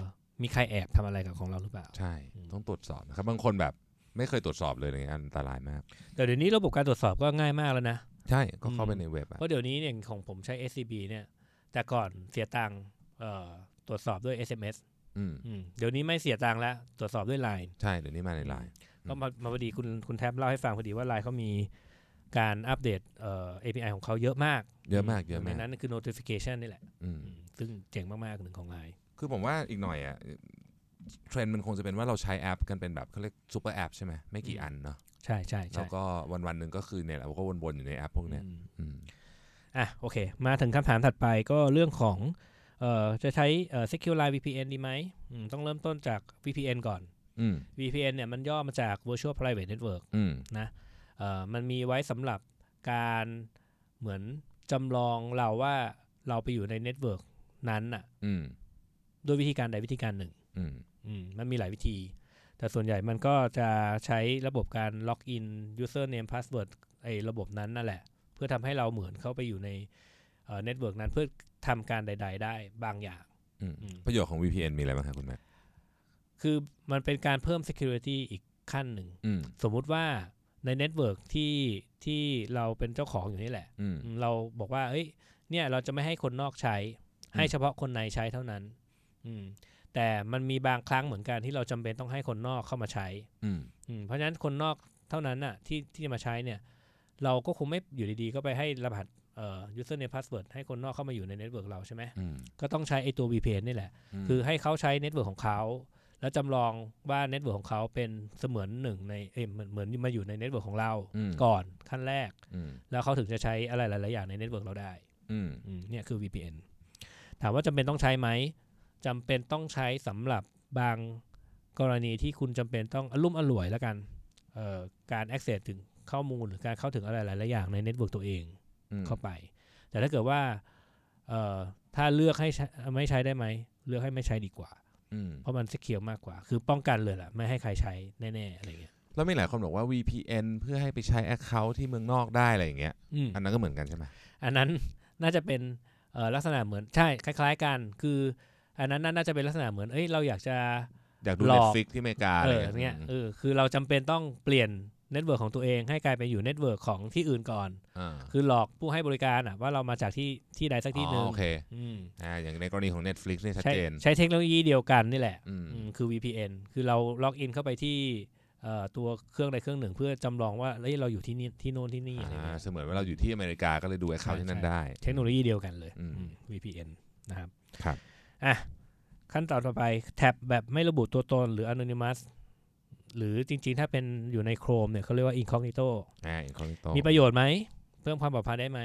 Speaker 2: มีใครแอบทำอะไรกับของเราหรือเปล่า
Speaker 1: ใช่
Speaker 2: อืม
Speaker 1: ต้องตรวจสอบนะครับบางคนแบบไม่เคยตรวจสอบเลยอะไรเงี้ยอันตรายมาก
Speaker 2: แต่เดี๋ยวนี้ระบบการตรวจสอบก็ง่ายมากแล้วนะ
Speaker 1: ใช่ก็เข้าไป
Speaker 2: อืม
Speaker 1: ในเว็บอะ
Speaker 2: เพราะเดี๋ยวนี้เนี่ยของผมใช้ SCB เนี่ย แต่ก่อนเสียตังค์เอ่อตรวจสอบด้วย SMS
Speaker 1: อืม
Speaker 2: อืมเดี๋ยวนี้ไม่เสียตังค์แล้วตรวจสอบด้วย Line
Speaker 1: ใช่เดี๋ยวนี้มาในไลน์
Speaker 2: ก็มามาพอดีคุณคุณแท็บเล่าให้ฟังพอดีว่า Line เขามีการอัปเดตเอ่อ API ของเขาเยอะมาก
Speaker 1: เยอะมากเยอะ
Speaker 2: ใน
Speaker 1: มาก
Speaker 2: นั้นคือ notification นี่แหละ
Speaker 1: อืม
Speaker 2: อืมซึ่งเจ๋งมากๆหนึ่งของ Line
Speaker 1: คือผมว่าอีกหน่อยอะเทรนด์มันคงจะเป็นว่าเราใช้แอปกันเป็นแบบเขาเรียกซูเปอร์แอปใช่ไหมไม่กี่
Speaker 2: อืม
Speaker 1: อันเนาะ
Speaker 2: ใช่ใช่ใช่แล้
Speaker 1: วก็วันวันๆหนึ่งก็คือเนี่ยเราก็วนๆอยู่ในแอปพวกเนี้ย
Speaker 2: อืม
Speaker 1: อืม
Speaker 2: อะโอเค มาถึงคำถามถัดไปก็เรื่องของเอ่อจะใช้เอ่อ Secure Line VPN ดีไหมอืมต้องเริ่มต้นจาก VPN ก่อน
Speaker 1: อืม
Speaker 2: VPN เนี่ยมันย่อมาจาก Virtual Private Network
Speaker 1: อืม
Speaker 2: เอ่อมันมีไว้สำหรับการเหมือนจำลองเราว่าเราไปอยู่ในเน็ตเวิร์กนั้นน่ะ
Speaker 1: อืม
Speaker 2: ด้วยวิธีการใดวิธีการหนึ่ง
Speaker 1: อืม
Speaker 2: อืมมันมีหลายวิธี แต่ส่วนใหญ่มันก็จะใช้ระบบการล็อกอิน username password ไอ้ระบบนั้นนั่นแหละ เพื่อทำให้เราเหมือนเข้าไปอยู่ในเน็ตเวิร์กนั้นเพื่อทำการใด ๆ ได้บางอย่าง
Speaker 1: อืม
Speaker 2: อืม
Speaker 1: ประโยชน์ของ VPN มีอะไรบ้างครับคุณแม่
Speaker 2: คือมันเป็นการเพิ่ม security อีกขั้นหนึ่ง
Speaker 1: อืม
Speaker 2: สมมุติว่าในเน็ตเวิร์กที่ที่เราเป็นเจ้าของอยู่นี่แหละ
Speaker 1: อืม
Speaker 2: อืมเราบอกว่าเอ้ยเนี่ยเราจะไม่ให้คนนอกใช้ ให้เฉพาะคนในใช้เท่านั้น อืมแต่มันมีบางครั้งเหมือนกันที่เราจำเป็นต้องให้คนนอกเข้ามาใช้
Speaker 1: อืม
Speaker 2: อืมเพราะฉะนั้นคนนอกเท่านั้นน่ะที่ที่จะมาใช้เนี่ย เราก็คงไม่อยู่ดีๆ ก็ไปให้รหัสเอ่อ username password ให้คนนอกเข้ามาอยู่ในเน็ตเวิร์กเราใช่ไหม
Speaker 1: อืม
Speaker 2: ก็ต้องใช้ไอ้ตัว VPN นี่แหละ คือให้เขาใช้เน็ตเวิร์กของเขาแล้วจำลองว่าเน็ตเวิร์กของเขาเป็นเสมือนหนึ่งในเอ้ยเหมือนเหมือนมาอยู่ในเน็ตเวิร์กของเรา
Speaker 1: อืม
Speaker 2: ก่อนขั้นแรก
Speaker 1: อืม
Speaker 2: แล้วเขาถึงจะใช้อะไรหลาย ๆ อย่างในเน็ตเวิร์กเราได้
Speaker 1: อืม
Speaker 2: อืมเนี่ยคือ VPN ถามว่าจำเป็นต้องใช้ไหม จำเป็นต้องใช้สำหรับบางกรณีที่คุณจำเป็นต้องอารมุ่มอร่วยแล้วกันเอ่อการ access ถึงข้อมูลหรือการเข้าถึงอะไรหลายๆอย่างในเน็ตเวิร์กตัวเอง
Speaker 1: อืม
Speaker 2: เข้าไป แต่ถ้าเกิดว่าเอ่อถ้าเลือกให้ใช้ไม่ใช้ได้ไหม เลือกให้ไม่ใช้ดีกว่า
Speaker 1: อืม
Speaker 2: เพราะมันจะเคียวมากกว่า คือป้องกันเลยแหละไม่ให้ใครใช้แน่ๆอะไรเงี้ย
Speaker 1: แล้วมีหลายคนบอกว่า VPN เพื่อให้ไปใช้ Account ที่เมืองนอกได้อะไรอย่างเงี้ย
Speaker 2: อืม
Speaker 1: อันนั้นก็เหมือนกันใช่ไหม
Speaker 2: อันนั้นน่าจะเป็นเอ่อลักษณะเหมือนใช่คล้าย ๆ กัน คือ อันนั้นน่าจะเป็นลักษณะเหมือนเอ้ยเราอยากจะ
Speaker 1: อยากดู
Speaker 2: หลอก
Speaker 1: Netflix ที่อเมริกา
Speaker 2: เอ
Speaker 1: อะไร
Speaker 2: อย่าง
Speaker 1: เงี้ย
Speaker 2: เนี่ยเออคือเราจำเป็นต้องเปลี่ยนเน็ตเวิร์กของตัวเองให้กลายไปอยู่เน็ตเวิร์กของที่อื่นก่อน
Speaker 1: อ่า
Speaker 2: คือหลอกผู้ให้บริการอะว่าเรามาจากที่ที่ใดสักที่หนึ่ง
Speaker 1: อ๋อโอเค
Speaker 2: อืม
Speaker 1: อ่าอย่างในกรณีของ Netflix เนี่ยชัด
Speaker 2: ใช้
Speaker 1: เจน
Speaker 2: ใช้เทคโนโลยีเดียวกันนี่แหละ
Speaker 1: อืม
Speaker 2: อืมคือ VPN คือเราล็อกอินเข้าไปที่เอ่อตัวเครื่องใดเครื่องหนึ่ง เพื่อจำลองว่าเอ้ยเราอยู่ที่นี่ที่โน่นที่นี่อะไร
Speaker 1: อ่า
Speaker 2: เงี้ย
Speaker 1: เสมือนว่าเราอยู่ที่อเมริกาก็เลยดู Account
Speaker 2: ใช่
Speaker 1: ที่นั่น
Speaker 2: ใช่
Speaker 1: ได้
Speaker 2: เทคโนโลยีเดียวกันเลย
Speaker 1: อืม
Speaker 2: อืม VPN นะครับ
Speaker 1: ครับ
Speaker 2: อะขั้นตอนต่อไปแท็บแบบไม่ระบุตัวตนหรือ anonymous หรือจริงๆ ถ้าเป็นอยู่ใน Chrome เนี่ยเขาเรียกว่า incognito
Speaker 1: อ่า Incognito
Speaker 2: มีประโยชน์ไหม เพิ่มความปลอดภัยได้ไหม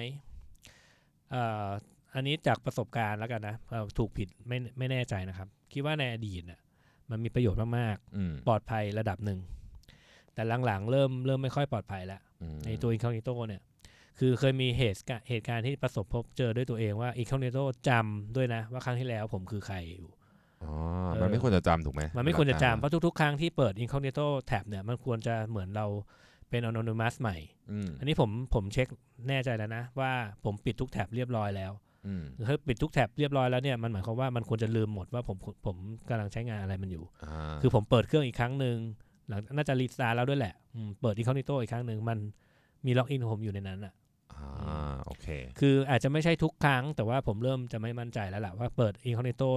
Speaker 2: เอ่ออันนี้จากประสบการณ์แล้วกันนะเอ่อถูกผิดไม่ไม่แน่ใจนะครับ คิดว่าในอดีตน่ะมันมีประโยชน์มาก
Speaker 1: อืม
Speaker 2: ๆปลอดภัยระดับหนึ่ง แต่หลังๆ เริ่มเริ่มไม่ค่อยปลอดภัยแล้ว
Speaker 1: อืม
Speaker 2: ในตัว incognito เนี่ย คือเคยมีเหตุการณ์เหตุการณ์ที่ประสบพบเจอด้วยตัวเองว่า incognito จำด้วยนะว่าครั้งที่แล้วผมคือใครอยู่
Speaker 1: อ๋อ
Speaker 2: เออ
Speaker 1: มันไม่ควรจะจำถูกไหม
Speaker 2: มันไม่ควรจะจำเพ
Speaker 1: เพราะ
Speaker 2: ราะทุกๆ ครั้งที่เปิด incognito tab เนี่ยมันควรจะเหมือนเราเป็น anonymous ใหม่
Speaker 1: อืม
Speaker 2: อันนี้ผมผมเช็คแน่ใจแล้วนะ ว่าผมปิดทุกแท็บเรียบร้อยแล้ว
Speaker 1: อืม
Speaker 2: ถ้าปิดทุกแท็บเรียบร้อยแล้วเนี่ยมันหมายความว่ามันควรจะลืมหมดว่าผมผมกำลังใช้งานอะไรมันอยู่
Speaker 1: อ่า
Speaker 2: คือผมเปิดเครื่องอีกครั้งหนึ่งหลังน่าจะ restart แล้วด้วยแหละอืมเปิด incognito อีกครั้งหนึ่งมันมีล็อกอินของผมอยู่ในนั้นอะ
Speaker 1: อ่า โอเค
Speaker 2: คืออาจจะไม่ใช่ทุกครั้ง แต่ว่าผมเริ่มจะไม่มั่นใจแล้วแหละว่าเปิด incognito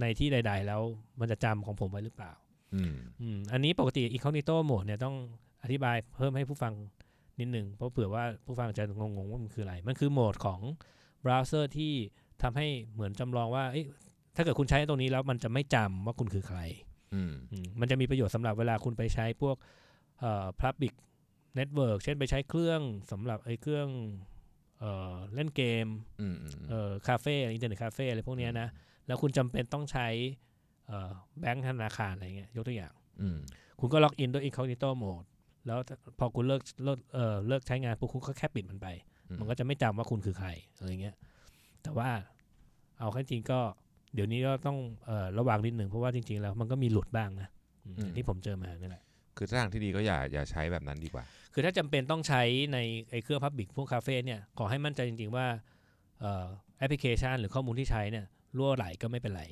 Speaker 2: ในที่ใด ๆ แล้วมันจะจำของผมไว้หรือเปล่า
Speaker 1: อืม
Speaker 2: อืมอันนี้ปกติ incognito mode เนี่ยต้องอธิบายเพิ่มให้ผู้ฟังนิดหนึ่งเพราะเผื่อว่าผู้ฟังจะงงๆว่ามันคืออะไร มันคือโหมดของเบราว์เซอร์ที่ทำให้เหมือนจำลองว่าเอ้ยถ้าเกิดคุณใช้ตรงนี้แล้วมันจะไม่จำว่าคุณคือใคร
Speaker 1: อืม
Speaker 2: อืมมันจะมีประโยชน์สำหรับเวลาคุณไปใช้พวก เอ่อ public network เช่นไปใช้เครื่องสำหรับไอ้เครื่องเอ่อเล่นเกม
Speaker 1: อืมอืม
Speaker 2: เอ่อคาเฟ่อินเทอร์เน็ตคาเฟ่อะไรพวกเนี้ยนะ แล้วคุณจำเป็นต้องใช้เอ่อแบงค์ธนาคารอะไรเงี้ยยกตัวอย่าง
Speaker 1: อืม
Speaker 2: คุณก็ล็อกอินด้วย incognito mode แล้วพอคุณเลิกเลิกเอ่อเลิกใช้งานปุ๊บคุณก็แค่ปิดมันไป มันก็จะไม่จำว่าคุณคือใครอะไรเงี้ยแต่ว่าเอาแค่จริงก็เดี๋ยวนี้ก็ต้องเอ่อระวังนิดหนึ่งเพราะว่าจริง ๆ แล้วมันก็มีหลุดบ้างนะอืมที่ผมเจอมานี่แหละ
Speaker 1: คือทางที่ดีก็อย่าอย่าใช้แบบนั้นดีกว่า
Speaker 2: คือถ้าจำเป็นต้องใช้ในไอ้เครื่องพับบิกพวกคาเฟ่เนี่ยขอให้มั่นใจจริง ๆ ว่าเอ่อแอปพลิเคชัน หรือข้อมูลที่ใช้เนี่ยรั่วไหลก็ไม่เป็นไร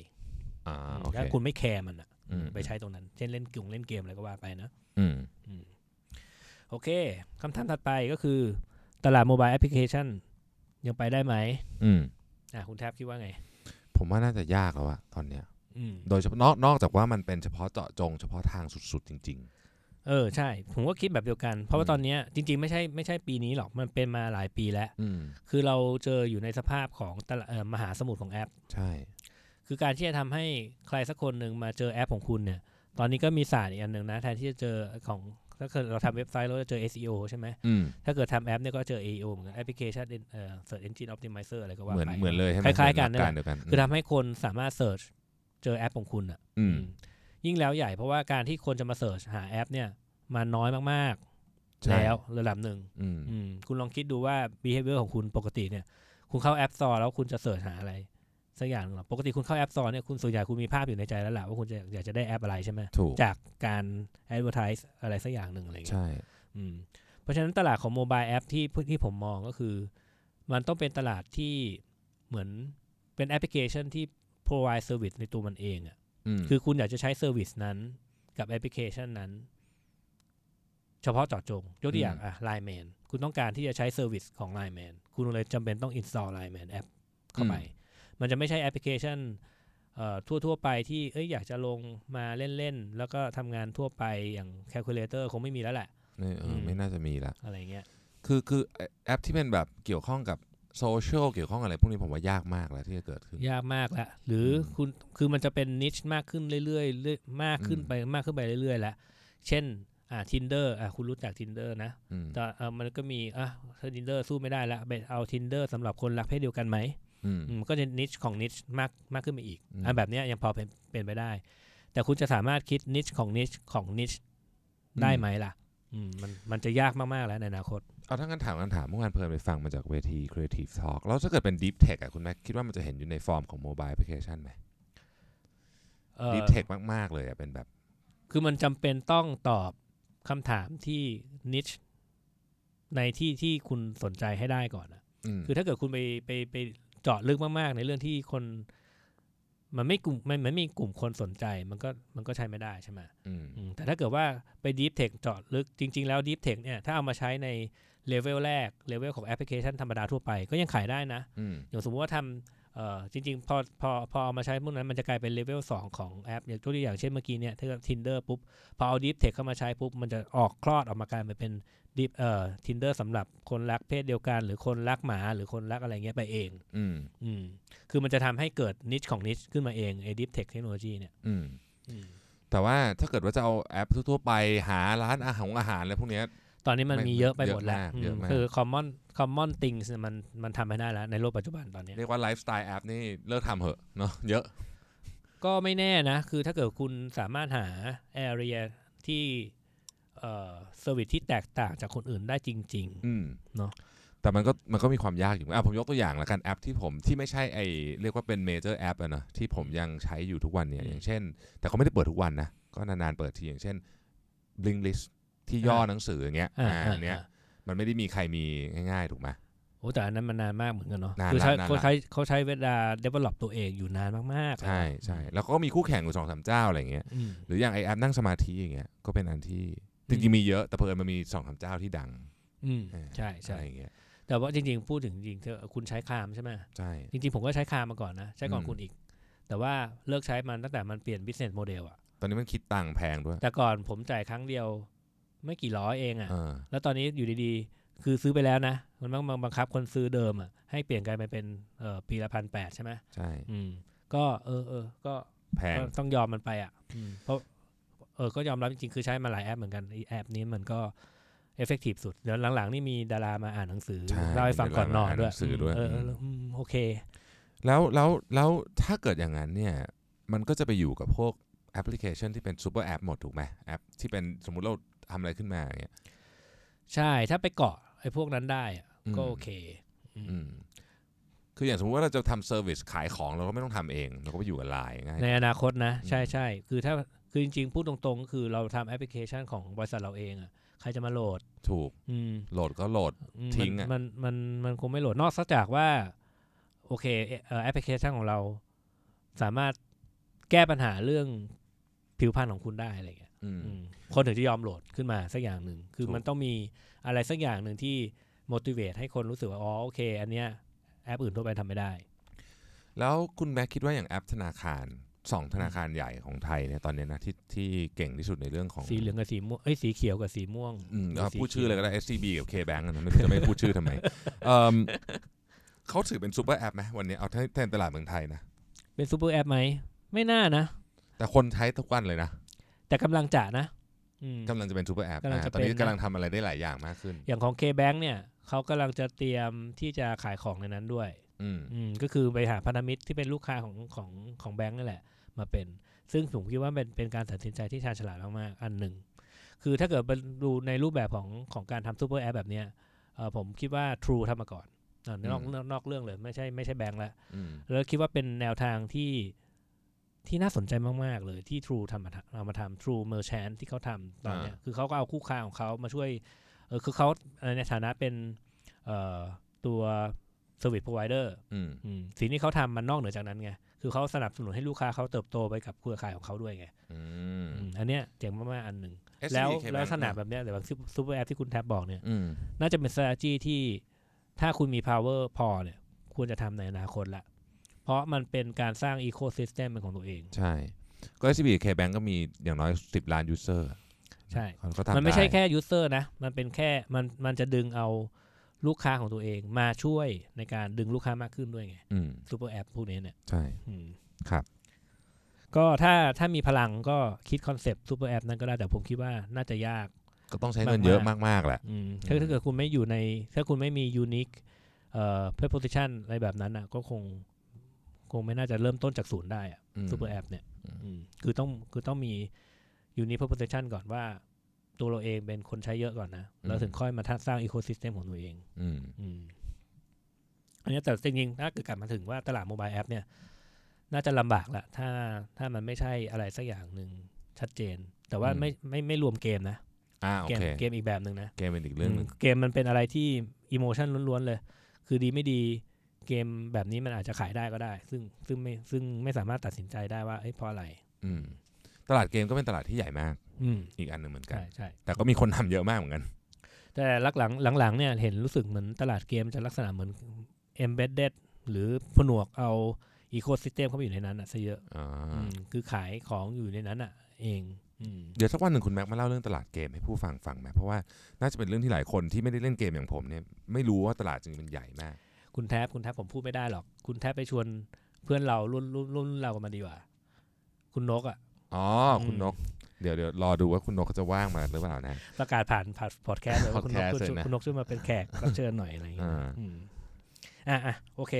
Speaker 1: อ่าโอเค
Speaker 2: ถ้าคุณไม่แคร์มันอะ
Speaker 1: อืม
Speaker 2: ไปใช้ตรงนั้น เช่นเล่นกิ่งเล่นเกมอะไรก็ว่าไปนะ
Speaker 1: อืม
Speaker 2: อืมโอเคคำถามถัดไปก็คือ ตลาดโมบายแอปพลิเคชันยังไปได้ไหม
Speaker 1: อืม
Speaker 2: อะคุณแทบคิดว่าไง
Speaker 1: ผมว่าน่าจะยากแล้วอะตอนเนี้ย
Speaker 2: อืม
Speaker 1: โดยเฉพาะนอกนอกจากว่ามันเป็นเฉพาะเจาะจงเฉพาะทางสุดๆจริง
Speaker 2: เออใช่ ผมก็คิดแบบเดียวกัน เพราะว่า
Speaker 1: อืม
Speaker 2: ตอนเนี้ยจริง ๆ ไม่ใช่ไม่ใช่ปีนี้หรอกมันเป็นมาหลายปีแล้ว
Speaker 1: ๆอืม
Speaker 2: คือเราเจออยู่ในสภาพของตลาดเอ่อมหาสมุทรของแอป
Speaker 1: ใช่
Speaker 2: คือการที่จะทำให้ใครสักคนหนึ่งมาเจอแอปของคุณเนี่ย ตอนนี้ก็มีศาสตร์อีกอันหนึ่งนะแทนที่จะเจอของถ้าเกิดเราทำเว็บไซต์เราจะเจอ SEO ใช่ไหม
Speaker 1: อืม
Speaker 2: ถ้าเกิดทำแอปเนี่ยก็เจอ AEO เหมือนกันแอปพลิเคชันเอ่อ Search Engine Optimizer อะไรก็ว่า
Speaker 1: เหมือน
Speaker 2: ไป
Speaker 1: เหมือนเลยใช่ไหม
Speaker 2: คล้ายๆกัน
Speaker 1: เหมือ
Speaker 2: นั่นแหละ
Speaker 1: หลักการเดียวกัน
Speaker 2: คือทำให้คนสามารถ Search เจอแอปของคุณอะ
Speaker 1: อืม
Speaker 2: อืม ยิ่งแล้วใหญ่เพราะว่าการที่คนจะมา Search หาแอปเนี่ยมันน้อยมากๆ
Speaker 1: ใช่
Speaker 2: แล้วระดับหนึ่ง
Speaker 1: อืม
Speaker 2: อืมคุณลองคิดดูว่า behavior ของคุณปกติเนี่ย คุณเข้า App Store แล้วคุณจะ search หาอะไรสักอย่างหนึ่งหรอปกติคุณเข้า App Store เนี่ยคุณส่วนใหญ่คุณมีภาพอยู่ในใจแล้วแหละว่าคุณจะอยากจะได้แอปอะไรใช่ไหม
Speaker 1: ถูก
Speaker 2: จากการ advertise อะไรสักอย่างหนึ่งอะไรเงี้ย
Speaker 1: ใช่
Speaker 2: อืมเพราะฉะนั้นตลาดของโมบายแอปที่ที่ผมมองก็คือ มันต้องเป็นตลาดที่เหมือนเป็นแอปพลิเคชันที่ provide service ในตัวมันเองอะ่ะ
Speaker 1: อืม
Speaker 2: คือคุณอยากจะใช้ service นั้นกับแอปพลิเคชันนั้น เฉพาะเจาะจง ยกตัวอย่างอะ Line Man คุณต้องการที่จะใช้ service ของ Line Man คุณเลยจำเป็นต้อง install Line Man แอปเข้าไป มันจะไม่ใช่แอปพลิเคชันเอ่อทั่ว ๆ ไปที่เอ้ยอยากจะลงมาเล่น ๆ แล้วก็ทำงานทั่วไปอย่าง Calculator คงไม่มีแล้วแหละ
Speaker 1: ไม่เอออ
Speaker 2: ม
Speaker 1: ไม่น่าจะมีละ
Speaker 2: อะไรเงี้ย
Speaker 1: คือคือแอปที่เป็นแบบเกี่ยวข้องกับ โซเชียลเกี่ยวข้องอะไรพวกนี้ผมว่ายากมากแล้วที่จะเกิดขึ้น
Speaker 2: ยากมากแล้วหรืออ
Speaker 1: ม
Speaker 2: คุณคือมันจะเป็นนิชมากขึ้นเรื่อยๆเรื่อยมากขึ้น
Speaker 1: อืม
Speaker 2: ไปมากขึ้นไปเรื่อยๆแล้วเช่นอ่า tinder อะคุณรู้จัก tinder นะ
Speaker 1: อืม
Speaker 2: แต่เออมันก็มีอะถ้า tinder สู้ไม่ได้แล้วไปเอา tinder สำหรับคนรักเพศเดียวกันไหม
Speaker 1: อืม
Speaker 2: อืมก็จะนิชของนิชมากมากขึ้นไปอีก
Speaker 1: อืม
Speaker 2: อันแบบเนี้ยยังพอเป็นเป็นไปได้ แต่คุณจะสามารถคิดนิชของนิชของนิชได้ไหมล่ะอืมมันมันจะยากมากๆแล้วในอนาคต
Speaker 1: เอาถ้างั้นถามคำถามเมื่อวานเพลินไปฟังมาจากเวที Creative Talk แล้วถ้าเกิดเป็น Deep Tech อะคุณแม็กคิดว่ามันจะเห็นอยู่ในฟอร์มของ Mobile Application ไหม
Speaker 2: เอ่อ
Speaker 1: Deep Tech มาก ๆ เลยอะเป็นแบบ
Speaker 2: คือมันจำเป็นต้องตอบคำถามที่ niche ในที่ที่คุณสนใจให้ได้ก่อนนะ
Speaker 1: อืม
Speaker 2: คือถ้าเกิดคุณไปไปไปเจาะลึกมาก ๆ ในเรื่องที่คน มันไม่กลุ่มมันไม่มีกลุ่มคนสนใจมันก็มันก็ใช้ไม่ได้ใช่ไหม
Speaker 1: อืม
Speaker 2: อืมแต่ถ้าเกิดว่าไป Deep Tech เจาะลึกจริง ๆ แล้ว Deep Tech เนี่ยถ้าเอามาใช้ใน เลเวลแรกเลเวลของแอปพลิเคชันธรรมดาทั่วไปก็ยังขายได้นะ
Speaker 1: อืม
Speaker 2: อย่างสมมติว่าทำเอ่อจริง ๆ พอพอพอเอามาใช้พวกนั้นมันจะกลายเป็นเลเวล2ของแอป อย่างตัวอย่างเช่นเมื่อกี้เนี่ยถ้า Tinder ปุ๊บ พอเอา Deep Tech เข้ามาใช้ปุ๊บ มันจะออกคลอดออกมากลายเป็น Deep เอ่อ Tinder สำหรับคนรักเพศเดียวกัน หรือคนรักหมาหรือคนรักอะไรเงี้ยไปเอง
Speaker 1: อืม
Speaker 2: อืมคือมันจะทำให้เกิดนิชของนิชขึ้นมาเองไอ้ Deep Tech เทคโนโลยีเนี่ย
Speaker 1: อืม
Speaker 2: อืม
Speaker 1: แต่ว่าถ้าเกิดว่าจะเอาแอปทั่วๆไปหาร้านอาหารอาหารอะไรพวกเนี้ย
Speaker 2: ตอนนี้มัน
Speaker 1: ไม่
Speaker 2: มีเยอะไปหมดแล้ว
Speaker 1: เยอะมากเยอะมาก
Speaker 2: อืมคือ common common things เนี่ยมันมันทำไม่ได้แล้ว ในโลกปัจจุบันตอนเนี้ย
Speaker 1: เรียกว่าไลฟ์สไตล์แอปนี่เลิกทำเหอะเนาะเยอะ
Speaker 2: ก็ไม่แน่นะ คือถ้าเกิดคุณสามารถหา area ที่เอ่อ service ที่แตกต่างจากคนอื่นได้จริง
Speaker 1: อืม
Speaker 2: เนอะ
Speaker 1: แต่มันก็มันก็มีความยากอยู่อะผมยกตัวอย่างละกันแอปที่ผมที่ไม่ใช่ไอ้เรียกว่าเป็น major แอปอะเนอะที่ผมยังใช้อยู่ทุกวันเนี่ย
Speaker 2: อืม
Speaker 1: อย่างเช่น แต่เขาไม่ได้เปิดทุกวันนะ ก็นานๆเปิดทีอย่างเช่น Blinkist ที่ย่อหนังสืออย่างเงี้ย
Speaker 2: ๆอ่า
Speaker 1: อ่า
Speaker 2: อ่า
Speaker 1: อันเนี้ย
Speaker 2: อ่า
Speaker 1: มันไม่ได้มีใครมีง่ายๆ ถูกไหม
Speaker 2: โอ้แต่อันนั้นมันนานมากเหมือนกันเนาะ
Speaker 1: นาน
Speaker 2: คือ
Speaker 1: ละ
Speaker 2: ใช้
Speaker 1: นานละ
Speaker 2: เขาใช้เขาใช้เวลา develop ตัวเองอยู่นานมากๆ
Speaker 1: ใช่ใช่แล้วก็มีคู่แข่งอยู่สองสามเจ้าอะไรเงี้ย
Speaker 2: อืม
Speaker 1: หรืออย่างไอแอปนั่งสมาธิอย่างเงี้ยก็เป็นอันที่จริงๆมีเยอะแต่เพิ่มมันมีสองสามเจ้าที่ดัง
Speaker 2: อืม
Speaker 1: เออ
Speaker 2: ใช่ใช่
Speaker 1: อะไรอย่างเงี้ย
Speaker 2: แต่ว่าจริงๆพูดถึงจริงๆเธอคุณใช้คามใช่ไหม
Speaker 1: ใช่
Speaker 2: จริงๆผมก็ใช้คามมาก่อนนะ ใช้ก่อน
Speaker 1: อืม
Speaker 2: คุณอีก แต่ว่าเลิกใช้มันตั้งแต่มันเปลี่ยน business model อะ
Speaker 1: ตอนนี้มันคิดตังค์แพงด้วย
Speaker 2: แต่ก่อนผมจ่ายครั้งเดียว ไม่กี่ร้อยเองอะ
Speaker 1: เออ
Speaker 2: แล้วตอนนี้อยู่ดีๆ คือซื้อไปแล้วนะ มันบังบังคับคนซื้อเดิมอะให้เปลี่ยนกลายไปเป็นเอ่อปีละพันแปดใช่ไหม
Speaker 1: ใช่
Speaker 2: อืมก็เออเออก็
Speaker 1: แพง
Speaker 2: ก็ต้องยอมมันไปอะอืมเพราะเออก็ยอมรับจริงๆ คือใช้มาหลายแอปเหมือนกันไอแอปนี้มันก็ effective สุดเดี๋ยวหลังๆ นี่มีดารามาอ่านหนังสือ
Speaker 1: ใช่
Speaker 2: เล่าให้ฟังก่อนนอนด้วย
Speaker 1: มีดารามาอ่านหนังสือด้วย
Speaker 2: เออเออ
Speaker 1: อืม
Speaker 2: อืมโอเค
Speaker 1: แล้วแล้วแล้วถ้าเกิดอย่างนั้นเนี่ยมันก็จะไปอยู่กับพวกแอปพลิเคชันที่เป็นซูเปอร์แอปหมดถูกไหมแอปที่เป็นสมมุติเรา ทำอะไรขึ้นมาอย่างเงี้ย
Speaker 2: ใช่ถ้าไปเกาะไอ้พวกนั้นได้อะ
Speaker 1: อืม
Speaker 2: ก็โอเคอืม
Speaker 1: อืมคืออย่างสมมติว่าเราจะทำ service ขายของเราก็ไม่ต้องทำเอง เราก็ไปอยู่กับไลน์ง่าย
Speaker 2: ในอนาคตนะ
Speaker 1: อืม
Speaker 2: ใช่ใช่คือถ้าคือจริงๆ พูดตรงๆ คือเราทำแอปพลิเคชันของบริษัทเราเองอะใครจะมาโหลด
Speaker 1: ถูก
Speaker 2: อืม
Speaker 1: โหลดก็โหลด
Speaker 2: อืม
Speaker 1: ทิ้งอะ
Speaker 2: มันมันมันมันคงไม่โหลดนอกจากว่า โอเคเอ่อแอปพลิเคชันของเรา สามารถแก้ปัญหาเรื่องผิวพรรณของคุณได้อะไรเงี้ย
Speaker 1: อืม
Speaker 2: อืม คนถึงจะยอมโหลดขึ้นมาสักอย่างหนึ่ง คือ
Speaker 1: ถูก
Speaker 2: มันต้องมีอะไรสักอย่างหนึ่งที่ motivate ให้คนรู้สึกว่า อ๋อ โอเค อันเนี้ยแอปอื่นทั่วไปทำไม่ได้
Speaker 1: แล้วคุณแม็กคิดว่าอย่างแอปธนาคารสองธนาคารใหญ่ของไทยเนี่ยตอนเนี้ยนะที่ที่เก่งที่สุดในเรื่องของ
Speaker 2: สีเหลืองกับสีม่วงเอ้ยสีเขียวกับสีม่วง
Speaker 1: อืม
Speaker 2: หรื
Speaker 1: เอา
Speaker 2: สี
Speaker 1: พูดชื่อ
Speaker 2: ขีว
Speaker 1: เลยก็ได้ SCB กับ KBank อะนะไม่รู้จะไม่พูดชื่อทำไมเอิ่มเขาถือเป็นซูเปอร์แอปไหมวันนี้เอาแทนแทนตลาดเมืองไทยนะ
Speaker 2: เป็นซูเปอร์แอปไหมไม่น่านะ
Speaker 1: แต่คนใช้ทุกวันเลยนะ
Speaker 2: แต่กำลังจะนะอืม
Speaker 1: กำลังจะเป็นซูเปอร์แอป
Speaker 2: กำลังจะ
Speaker 1: ตอนนี้
Speaker 2: เป็นนะ
Speaker 1: กำลังทำอะไรได้หลายอย่างมากขึ้น
Speaker 2: อย่างของ K-Bank เนี่ยเขากำลังจะเตรียมที่จะขายของในนั้นด้วย
Speaker 1: อืม
Speaker 2: อืมก็คือไปหาพันธมิตรที่เป็นลูกค้าของของของแบงก์นั่นแหละ มาเป็น ซึ่งผมคิดว่าเป็นเป็นการตัดสินใจที่ชาญฉลาดมากๆอันหนึ่ง คือถ้าเกิดไปดูในรูปแบบของของการทำซูเปอร์แอปแบบเนี้ยเอ่อผมคิดว่า True ทำมาก่อนอะนอกนอกนอกเรื่องเลยไม่ใช่ไม่ใช่แบงก์แล้ว
Speaker 1: อืม
Speaker 2: แล้วคิดว่าเป็นแนวทางที่ ที่น่าสนใจมาก ๆ เลยที่ True ทำมาทำเอามาทำ True Merchant ที่เขาทำตอนเนี้ยคือเขาก็เอาคู่ค้าของเขามาช่วยเออคือเขาเอ่อในฐานะเป็นเอ่อตัว Service Provider
Speaker 1: อืม
Speaker 2: อืมสิ่งที่เขาทำมันนอกเหนือจากนั้นไงคือเขาสนับสนุนให้ลูกค้าเขาเติบโตไปกับเครือข่ายของเขาด้วยไง
Speaker 1: อืม
Speaker 2: อืมอันเนี้ยเจ๋งมาก ๆ อันหนึ่ง
Speaker 1: SCB
Speaker 2: แล้ว
Speaker 1: K-Bank
Speaker 2: ลักษณะแบบเนี้ยแต่แบบซูเปอร์แอปที่คุณแท็บบอกเนี่ย
Speaker 1: อืม
Speaker 2: น่าจะเป็น strategy ที่ถ้าคุณมี power พอเนี่ยควรจะทำในอนาคตละ เพราะมันเป็นการสร้าง ecosystem เป็นของตัวเอง
Speaker 1: ใช่ ก็ SCB กับ KBank ก็มีอย่างน้อย 10 ล้าน user
Speaker 2: ใช่
Speaker 1: ก็ทำ
Speaker 2: มันไม่ใช่
Speaker 1: ด้
Speaker 2: แค่ user นะ มันเป็นแค่มันมันจะดึงเอาลูกค้าของตัวเองมาช่วยในการดึงลูกค้ามากขึ้นด้วยไง
Speaker 1: อืม
Speaker 2: ซูเปอร์แอปพวกนี้เนี่ย
Speaker 1: ใช่
Speaker 2: อืม
Speaker 1: ครับ
Speaker 2: ก็ถ้าถ้ามีพลังก็คิดคอนเซปต์ซูเปอร์แอปนั้นก็ได้ แต่ผมคิดว่าน่าจะยาก
Speaker 1: ก็ต้องใช้เงินเยอะมาก ๆ แหละ
Speaker 2: อืมถ้าถ้าเกิดคุณไม่อยู่ใน ถ้าคุณไม่มี unique เอ่อ proposition อะไรแบบนั้นอะ ก็คง คงไม่น่าจะเริ่มต้นจากศูนย์ได้อะ
Speaker 1: อืม
Speaker 2: ซูเปอร์แอปเนี่ย
Speaker 1: อืม
Speaker 2: อืมคือต้องคือต้องมียูนิค proposition ก่อนว่า ตัวเราเองเป็นคนใช้เยอะก่อนนะแล้วถึงค่อยมาสร้างอีโค y ิสเต็มของตัวเอง
Speaker 1: อืม
Speaker 2: อืมอันนี้แต่จริงๆถ้าเกิดกลับมาถึงว่าตลาด mobile app เนี่ย น่าจะลำบากละถ้าถ้ามันไม่ใช่อะไรสักอย่างหนึ่งชัดเจน แต่ว่าไม่ไม่ไม่รวมเกมนะ
Speaker 1: อ่าโอ
Speaker 2: เคเกม
Speaker 1: เก
Speaker 2: มอีกแบบหนึ่งนะ
Speaker 1: เกมเป็นอีกเรื่องหนึ่งอื
Speaker 2: มเกมมันเป็นอะไรที่ emotion ล้วนๆเลย คือดีไม่ดี เกมแบบนี้มันอาจจะขายได้ก็ได้ ซึ่งซึ่งไม่ซึ่งไม่สามารถตัดสินใจได้ว่าเอ้ยเพราะอะไร
Speaker 1: อืมตลาดเกมก็เป็นตลาดที่ใหญ่มาก
Speaker 2: อืม
Speaker 1: อีกอันหนึ่งเหมือนกัน
Speaker 2: ใช่ใช่
Speaker 1: แต่ก็มีคนทำเยอะมากเหมือนกัน
Speaker 2: แต่หลังหลังหลังๆเนี่ยเห็นรู้สึกเหมือนตลาดเกมจะลักษณะเหมือน embedded หรือผนวกเอาอีโค y ิสเต็มเข้าไปอยู่ในนั้นอะซะเยอะ
Speaker 1: อ่า
Speaker 2: อืมคือขายของอยู่ในนั้นอะ เองอืม
Speaker 1: เดี๋ยวสักวันหนึ่งคุณแม็กมาเล่าเรื่องตลาดเกมให้ผู้ฟังฟังไหมเพราะว่าน่าจะเป็นเรื่องที่หลายคนที่ไม่ได้เล่นเกมอย่างผมเนี่ยไม่รู้ว่าตลาดจริงๆมันใหญ่มาก
Speaker 2: คุณแทบคุณแทบผมพูดไม่ได้หรอก คุณแทบไปชวนเพื่อนเรารุ่นรุ่นรุ่นเรากันมาดีกว่า คุณนกอะ
Speaker 1: อ๋อคุณ
Speaker 2: อืม
Speaker 1: นก เดี๋ยวเดี๋ยวรอดูว่าคุณนกเขาจะว่างมาหรือเปล่านะ
Speaker 2: ประกาศผ่านผ่านพอดแคสต์เลยว่าคุณนก
Speaker 1: podcast
Speaker 2: ช่วย
Speaker 1: เลยนะ
Speaker 2: คุณนกช่วยมาเป็นแขกรับเชิญหน่อยอะไรอย่างเงี้ย
Speaker 1: อ่า
Speaker 2: อืมอะอะโอเค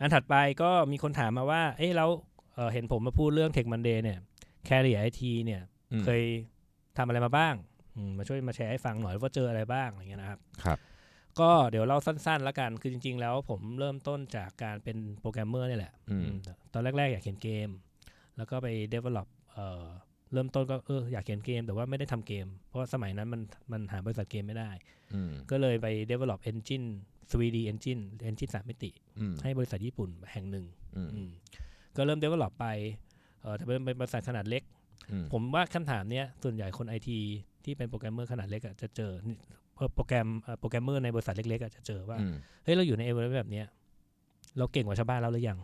Speaker 2: อันถัดไปก็มีคนถามมาว่า เอ้ยแล้วเอ่อเห็นผมมาพูดเรื่อง Tech Monday เนี่ย Carrier IT เนี่ย
Speaker 1: อืม
Speaker 2: เคยทำอะไรมาบ้างอืมมาช่วยมาแชร์ให้ฟังหน่อยว่าเจออะไรบ้างอะไรเงี้ยนะครับ
Speaker 1: ครับ
Speaker 2: ก็เดี๋ยวเล่าสั้นๆแล้วกัน คือจริง ๆ แล้วผมเริ่มต้นจากการเป็นโปรแกรมเมอร์นี่แหละ
Speaker 1: อืม
Speaker 2: อืมตอนแรก ๆ อยากเขียนเกม แล้วก็ไป develop เอ่อเริ่มต้นก็เอออยากเขียนเกม แต่ว่าไม่ได้ทำเกม เพราะว่าสมัยนั้นมันมันหาบริษัทเกมไม่ได้
Speaker 1: อืม
Speaker 2: ก็เลยไป develop engine 3D engine engine สามมิติ
Speaker 1: อืม
Speaker 2: ให้บริษัทญี่ปุ่นแห่งหนึ่ง
Speaker 1: อืม
Speaker 2: อืมก็เริ่ม develop ไปเออแต่เป็นเป็นบริษัทขนาดเล็ก
Speaker 1: อืม
Speaker 2: ผมว่าคำถามเนี้ยส่วนใหญ่คนไอทีที่เป็นโปรแกรมเมอร์ขนาดเล็กอะจะเจอนี่เอ่อ โปรแกรมเอ่อโปรแกรมเมอร์ในบริษัทเล็กๆอะจะเจอว่า
Speaker 1: อืม
Speaker 2: เฮ้ยเราอยู่ในเอเวอร์แบบเนี้ยเราเก่งกว่าชาวบ้านแล้วหรือยัง